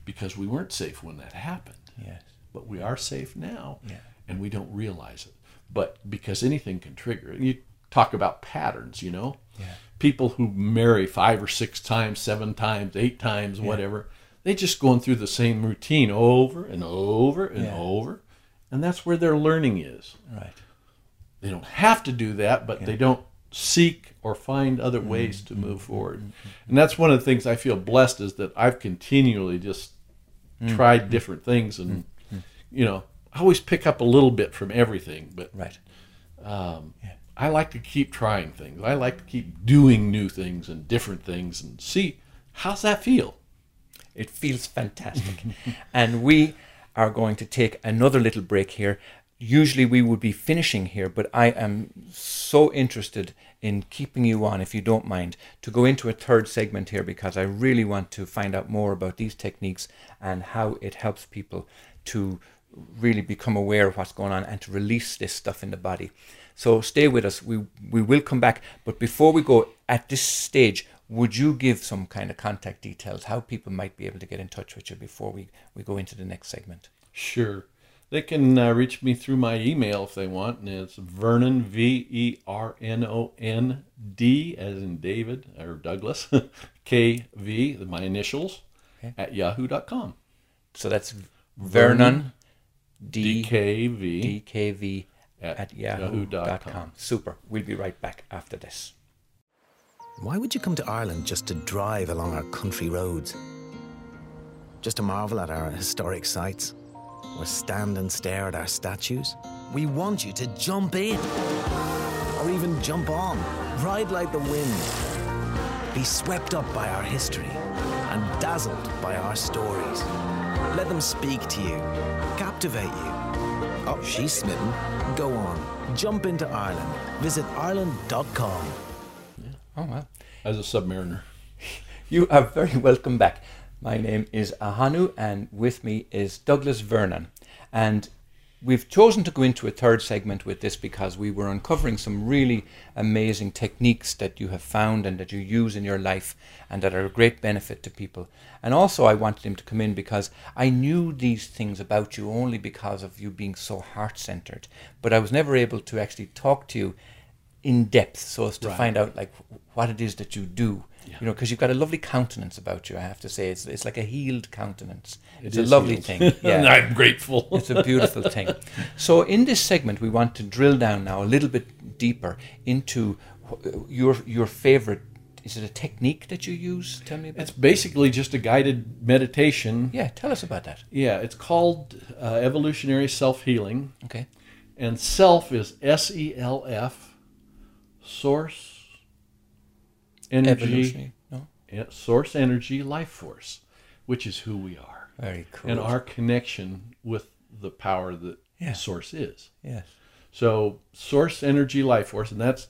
C: because we weren't safe when that happened
B: Yes,
C: but we are safe now
B: Yeah.
C: and we don't realize it but because anything can trigger you talk about patterns you know
B: Yeah.
C: people who marry five or six times seven times eight times whatever they just going through the same routine over and over and
B: Yeah.
C: over and that's where their learning is
B: right.
C: They don't have to do that but they don't seek or find other
B: Mm-hmm.
C: ways to move forward and that's one of the things i feel blessed is that i've continually just
B: Mm.
C: tried different things and you know i always pick up a little bit from everything but
B: Right.
C: i like to keep trying things i like to keep doing new things and different things and see how's that feel
B: It feels fantastic. <laughs> and we are going to take another little break here. Usually we would be finishing here, but I am so interested in keeping you on, if you don't mind, to go into a third segment here because I really want to find out more about these techniques and how it helps people to really become aware of what's going on and to release this stuff in the body. So stay with us. We we will come back, but before we go at this stage, would you give some kind of contact details how people might be able to get in touch with you before we, we go into the next segment?
C: sure they can uh, reach me through my email if they want and it's vernon v-e-r-n-o-n-d as in david or douglas <laughs> k-v my initials
B: Okay.
C: at yahoo.com
B: So that's Vernon D
C: dkv
B: DKV
C: At
B: at
C: yahoo.com.
B: yahoo.com. Super. We'll be right back after this.
E: Why would you come to Ireland just to drive along our country roads? Just to marvel at our historic sites? Or stand and stare at our statues? We want you to jump in. Or even jump on. Ride like the wind. Be swept up by our history and dazzled by our stories. Let them speak to you, captivate you. Oh, she's smitten. Go on. Jump into Ireland. Visit Ireland.com.
B: Oh, well.
C: as a submariner <laughs>
B: You are very welcome back. My name is Ahanu, and with me is Douglas Vernon. And we've chosen to go into a third segment with this because we were uncovering some really amazing techniques that you have found and that you use in your life and that are a great benefit to people. And also, I wanted him to come in because I knew these things about you only because of you being so heart centered. But I was never able to actually talk to you in depth so as to find out like what it is that you do you know because you've got a lovely countenance about you i have to say it's, it's like a healed countenance it's a lovely
C: healed.
B: thing <laughs>
C: and i'm grateful <laughs>
B: it's a beautiful thing so in this segment we want to drill down now a little bit deeper into your your favorite is it a technique that you use? Tell me about. It.
C: It's basically just a guided meditation.
B: yeah, tell us about that.
C: Yeah, it's called uh, evolutionary self healing,
B: Okay.
C: and self is S E L F, source, energy,
B: No.
C: source, energy, life force, which is who we are,
B: Very cool.
C: and our connection with the power that
B: Yeah.
C: source is.
B: yes.
C: So, source, energy, life force, and that's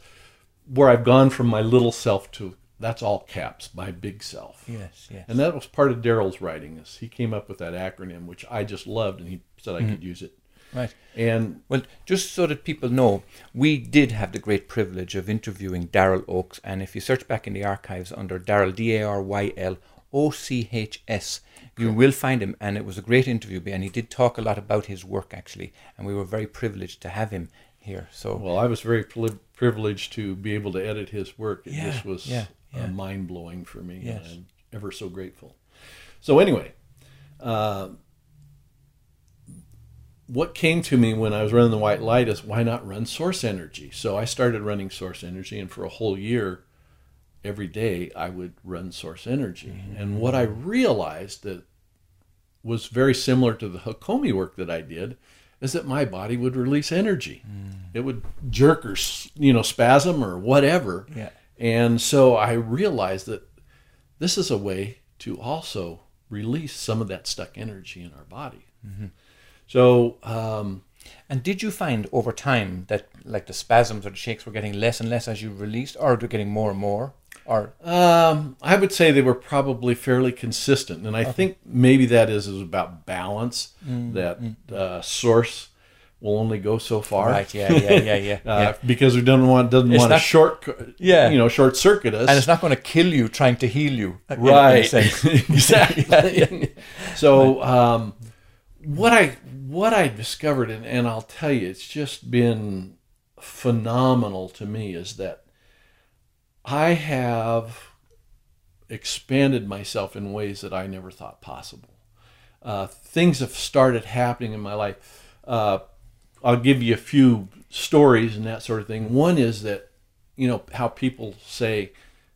C: where I've gone from my little self to that's all caps, my big self.
B: Yes. Yes.
C: And that was part of Daryl's writing. Is he came up with that acronym, which I just loved, and he said I mm-hmm. could use it.
B: Right.
C: And
B: Well, just so that people know, we did have the great privilege of interviewing Daryl Ochs, and if you search back in the archives under Daryl D A R Y L O C H S, you will find him, and it was a great interview, and he did talk a lot about his work actually, and we were very privileged to have him here. So
C: well, I was very pri- privileged to be able to edit his work. It
B: Yeah,
C: just was
B: yeah, yeah.
C: uh, mind blowing for me.
B: Yes.
C: and I'm ever so grateful. So anyway, uh, what came to me when I was running the white light is why not run source energy? So I started running source energy, and for a whole year, every day I would run source energy.
B: Mm-hmm.
C: And what I realized that was very similar to the Hakomi work that I did is that my body would release energy. It would jerk or you know spasm or whatever.
B: Yeah.
C: And so I realized that this is a way to also release some of that stuck energy in our body. So um,
B: And did you find over time that like the spasms or the shakes were getting less and less as you released, or they're getting more and more? Or
C: Um, I would say they were probably fairly consistent, and I think maybe that is, is about balance.
B: Mm,
C: That uh, source will only go so far,
B: right, yeah, yeah, yeah, yeah, <laughs>
C: Uh,
B: yeah.
C: because we don't want doesn't
B: It's
C: want to
B: not-
C: short,
B: Yeah.
C: you know, short circuit us.
B: And it's not going to kill you trying to heal you, in- in
C: right,
B: sense. <laughs>
C: exactly. <laughs> so um, what I what I discovered, and, and I'll tell you, it's just been phenomenal to me, is that I have expanded myself in ways that I never thought possible. Uh, things have started happening in my life. Uh, I'll give you a few stories and that sort of thing. One is that, you know, how people say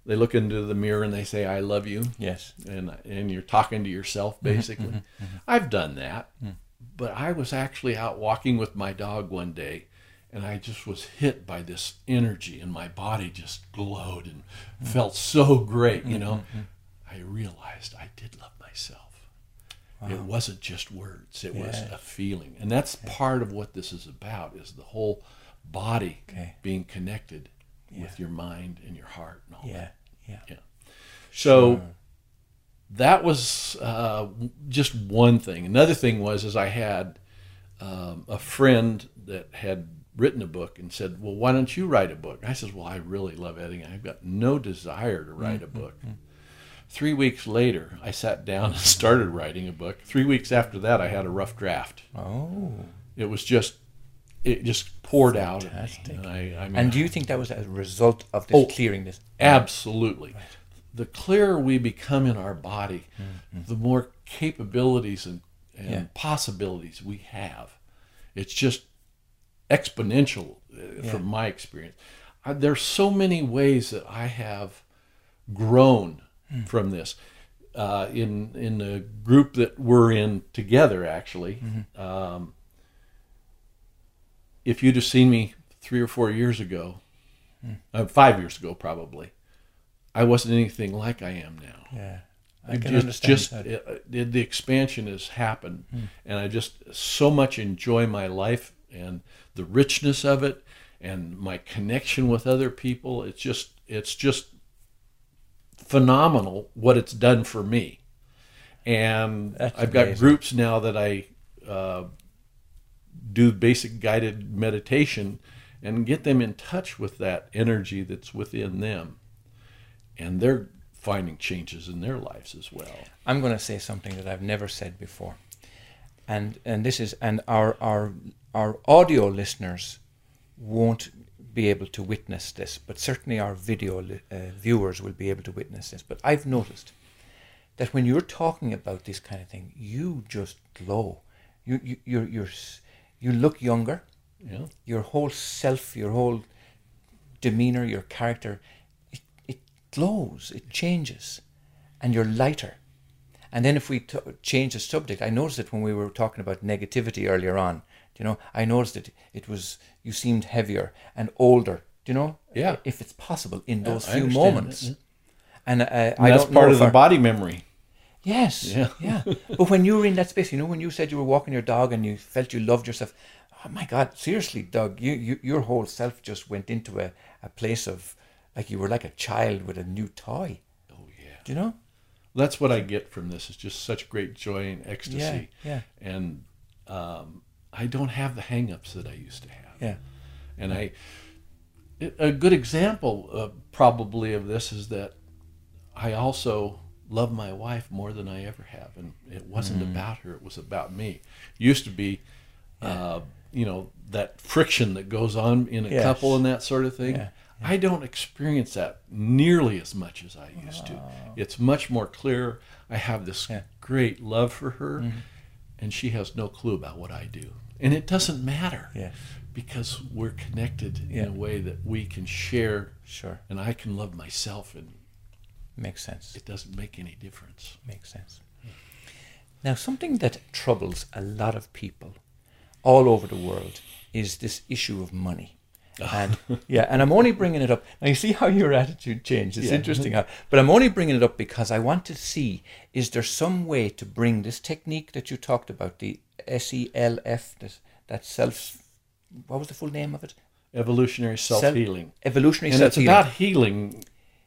C: they look into the mirror and they say, "I love you,"
B: Yes.
C: and and you're talking to yourself basically. I've done that, but I was actually out walking with my dog one day, and I just was hit by this energy, and my body just glowed and mm-hmm. felt so great. You mm-hmm. know, mm-hmm. I realized I did love myself. It wasn't just words; it was a feeling, and that's part of what this is about: is the whole body
B: Okay.
C: being connected with your mind and your heart and all that.
B: Yeah. Yeah.
C: So that was uh, just one thing. Another thing was is I had um, a friend that had written a book and said, "Well, why don't you write a book?" I said, "Well, I really love editing. I've got no desire to write a book." Three weeks later, I sat down and <laughs> started writing a book. Three weeks after that, I had a rough draft.
B: Oh.
C: It was just, it just poured out.
B: Fantastic.
C: And, I, I mean,
B: And do you think that was a result of this
C: Oh.
B: clearing this?
C: Absolutely. The clearer we become in our body, the more capabilities and, and
B: Yeah.
C: possibilities we have. It's just exponential uh, from my experience. I, there's so many ways that I have grown from this. Uh, in in the group that we're in together, actually, um, if you'd have seen me three or four years ago, uh, five years ago probably, I wasn't anything like I am now.
B: Yeah. I can
C: just,
B: understand
C: just
B: that.
C: it- it- the expansion has happened, and I just so much enjoy my life and the richness of it, and my connection with other people. It's just it's just phenomenal what it's done for me, and
B: That's
C: I've got
B: amazing.
C: groups now that I uh, do basic guided meditation and get them in touch with that energy that's within them, and they're finding changes in their lives as well.
B: I'm going to say something that I've never said before, and and this is and our our our audio listeners won't be able to witness this, but certainly our video li- uh, viewers will be able to witness this. But I've noticed that when you're talking about this kind of thing, you just glow. You you you're, you're you look younger.
C: Yeah.
B: Your whole self, your whole demeanor, your character, glows, it changes, and you're lighter. And then if we t- change the subject, I noticed it when we were talking about negativity earlier on. You know, I noticed it. it was you seemed heavier and older. Do you know?
C: Yeah.
B: If it's possible in those
C: I
B: few moments.
C: that,
B: And, uh,
C: And
B: I
C: that's
B: don't
C: part of the
B: our-
C: body memory.
B: Yes.
C: Yeah. <laughs>
B: Yeah. But when you were in that space, you know, when you said you were walking your dog and you felt you loved yourself, oh my God, seriously, Doug, you, you your whole self just went into a, a place of like you were like a child with a new toy.
C: Oh yeah.
B: Do you know?
C: That's what I get from this. It's just such great joy and ecstasy.
B: Yeah, yeah.
C: And um, I don't have the hang-ups that I used to have.
B: Yeah.
C: And I, a good example uh, probably of this is that I also love my wife more than I ever have, and it wasn't
B: Mm.
C: about her; it was about me. Used to be, uh, you know, that friction that goes on in a
B: Yes.
C: couple and that sort of thing.
B: Yeah,
C: I don't experience that nearly as much as I used to. It's much more clear. I have this
B: Yeah.
C: great love for her,
B: Mm-hmm.
C: and she has no clue about what I do, and it doesn't matter
B: Yes.
C: because we're connected
B: Yeah.
C: in a way that we can share
B: Sure.
C: and I can love myself and
B: Makes sense.
C: it doesn't make any difference.
B: Makes sense. Now, something that troubles a lot of people all over the world is this issue of money. And yeah, and I'm only bringing it up. Now you see how your attitude changed. It's
C: Yeah.
B: interesting, how, but I'm only bringing it up because I want to see: is there some way to bring this technique that you talked about, the SELF, this, that self? What was the full name of it?
C: Evolutionary self healing.
B: Evolutionary
C: And
B: self
C: it's
B: healing.
C: about healing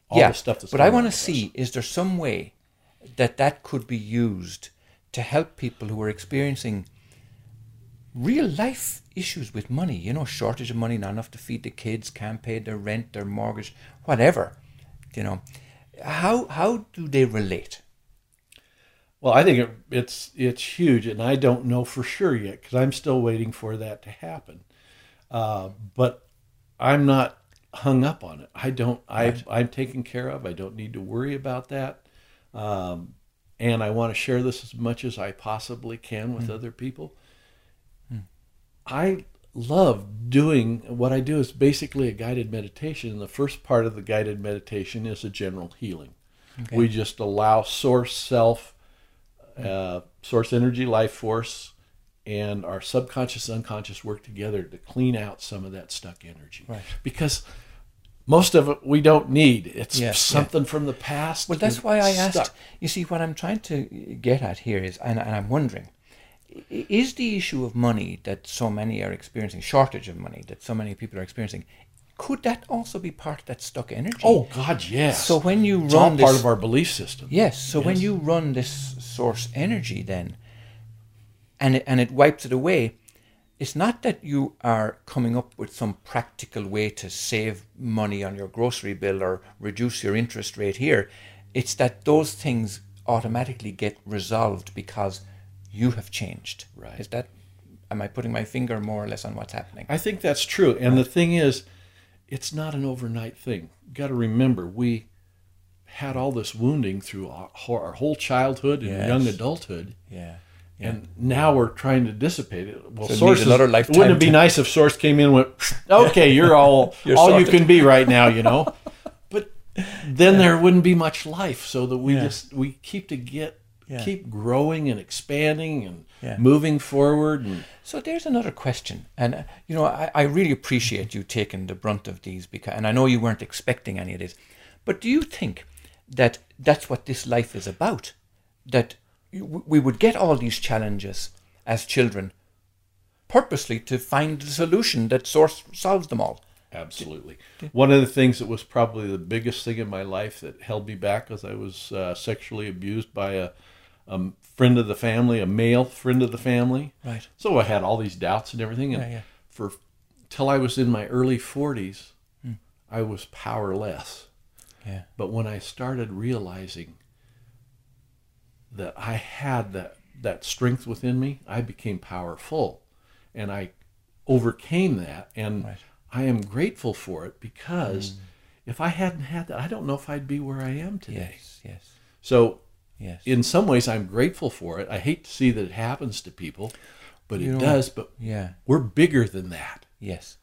C: all
B: yeah,
C: the stuff that's
B: but I want to see: is there some way that that could be used to help people who are experiencing real life issues with money? You know, shortage of money, not enough to feed the kids, can't pay their rent, their mortgage, whatever. You know, how how do they relate?
C: Well, I think it, it's it's huge, and I don't know for sure yet because I'm still waiting for that to happen. Uh, but I'm not hung up on it. I don't. I I'm taken care of. I don't need to worry about that. Um, and I want to share this as much as I possibly can with other people. I love doing what I do is basically a guided meditation. And the first part of the guided meditation is a general healing. We just allow source self, uh, source energy, life force, and our subconscious, unconscious work together to clean out some of that stuck energy.
B: Right.
C: Because most of it we don't need. It's
B: Yeah, yeah.
C: something from the past.
B: Well, that's why I
C: stuck.
B: asked. You see, what I'm trying to get at here is, and, and I'm wondering, is the issue of money that so many are experiencing, shortage of money that so many people are experiencing, could that also be part of that stuck energy?
C: Oh God, yes.
B: So when you
C: it's
B: run
C: part
B: this-
C: of our belief system.
B: yes. So when you run this source energy, then, and it, and it wipes it away, it's not that you are coming up with some practical way to save money on your grocery bill or reduce your interest rate here. It's that those things automatically get resolved because you have changed.
C: Right.
B: Is that? Am I putting my finger more or less on what's happening?
C: I think that's true. And the thing is, it's not an overnight thing. You got to remember, we had all this wounding through our, our whole childhood and
B: Yes.
C: young adulthood.
B: yeah.
C: And now we're trying to dissipate it. Well,
B: So it
C: sources,
B: another lifetime
C: wouldn't it be nice if Source came in and went, <laughs> okay, you're all <laughs>
B: You're
C: all you can be right now, you know? <laughs> But then there wouldn't be much life. So that we
B: Yeah.
C: just, we keep to get,
B: Yeah.
C: keep growing and expanding and
B: Yeah.
C: moving forward. And
B: So there's another question, and uh, you know I, I really appreciate you taking the brunt of these because, and I know you weren't expecting any of this, but do you think that that's what this life is about? That you- we would get all these challenges as children, purposely to find the solution that source solves them all.
C: Absolutely. One of the things that was probably the biggest thing in my life that held me back was I was uh, sexually abused by a, a friend of the family, a male friend of the family.
B: Right.
C: So I had all these doubts and everything. And
B: Yeah, yeah.
C: for till I was in my early 40s,
B: Hmm.
C: I was powerless.
B: Yeah.
C: But when I started realizing that I had that that strength within me, I became powerful, and I overcame that. And
B: Right.
C: I am grateful for it because if I hadn't had that, I don't know if I'd be where I am today.
B: Yes. Yes.
C: So,
B: Yes.
C: in some ways, I'm grateful for it. I hate to see that it happens to people, but
B: You
C: it
B: know,
C: does. But
B: yeah.
C: we're bigger than that.
B: Yes.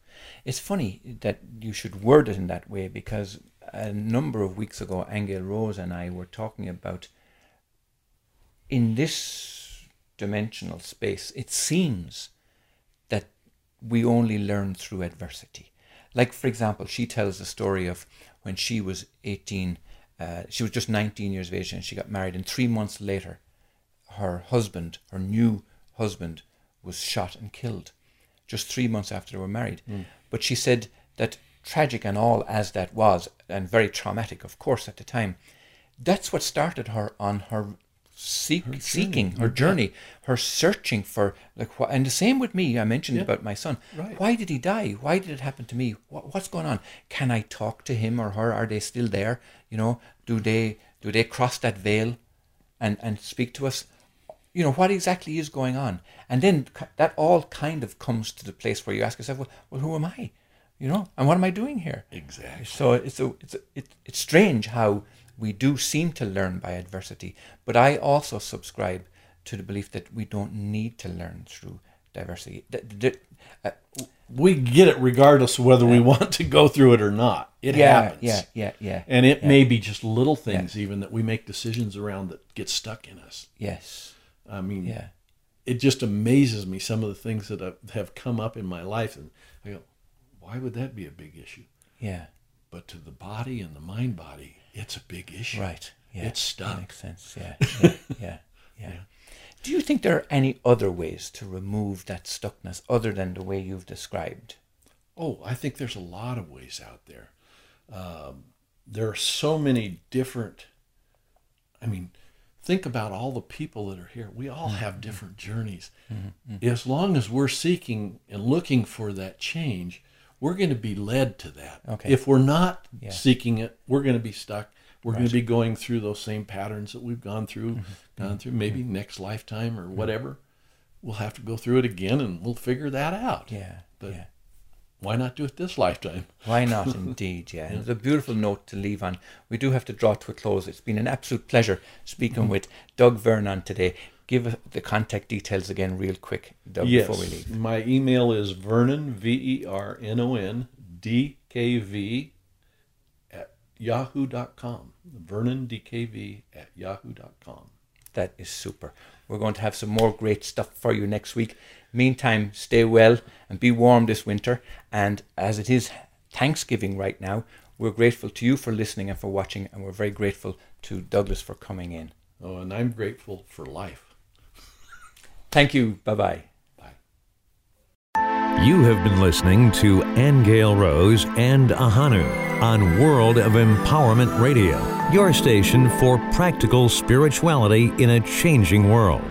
B: It's funny that you should word it in that way because a number of weeks ago, Angel Rose and I were talking about in this dimensional space, it seems that we only learn through adversity. Like, for example, she tells the story of when she was 18, uh, she was just 19 years of age and she got married, and three months later, her husband, her new husband, was shot and killed just three months after they were married. Mm. But she said that tragic and all as that was, and very traumatic, of course, at the time, that's what started her on her seek, her seeking her journey, her searching for like what. And the same with me. I mentioned yeah. about my son. Right. Why did he die? Why did it happen to me? What, what's going on? Can I talk to him or her? Are they still there? You know, do they do they cross that veil, and and speak to us? You know what exactly is going on, and then that all kind of comes to the place where you ask yourself, well, well who am I? You know, and what am I doing here?
C: Exactly.
B: So it's a, it's a, it, it's strange how we do seem to learn by adversity, but I also subscribe to the belief that we don't need to learn through diversity.
C: Uh, we get it regardless of whether we want to go through it or not. It
B: yeah,
C: happens.
B: Yeah, yeah, yeah.
C: And it
B: yeah.
C: may be just little things even that we make decisions around that get stuck in us.
B: Yes.
C: I mean, yeah. It just amazes me some of the things that have come up in my life, and I go, "Why would that be a big issue?"
B: Yeah.
C: But to the body and the mind body, it's a big issue.
B: Right. Yeah.
C: It's stuck.
B: That makes sense. Yeah. Yeah. yeah. <laughs> yeah. Do you think there are any other ways to remove that stuckness other than the way you've described?
C: Oh, I think there's a lot of ways out there. Um, there are so many different. I mean, think about all the people that are here. We all mm-hmm. have different journeys. Mm-hmm. As long as we're seeking and looking for that change, we're going to be led to that.
B: Okay.
C: If we're not yeah. seeking it, we're going to be stuck. We're right. going to be going through those same patterns that we've gone through, mm-hmm. gone through maybe mm-hmm. next lifetime or whatever. We'll have to go through it again and we'll figure that out.
B: Yeah.
C: But
B: yeah.
C: why not do it this lifetime?
B: Why not, <laughs> indeed? Yeah. It's a beautiful note to leave on. We do have to draw to a close. It's been an absolute pleasure speaking mm-hmm. with Doug Vernon today give the contact details again real quick Doug,
C: yes.
B: before we leave.
C: My email is Vernon, V E R N O N, D K V at yahoo.com. Vernon DKV at yahoo.com.
B: That is super. We're going to have some more great stuff for you next week. Meantime, stay well and be warm this winter. And as it is Thanksgiving right now, we're grateful to you for listening and for watching, and we're very grateful to Douglas for coming in.
C: Oh, and I'm grateful for life.
B: Thank you. Bye bye. Bye.
A: You have been listening to Angel Rose and Ahanu on World of Empowerment Radio, your station for practical spirituality in a changing world.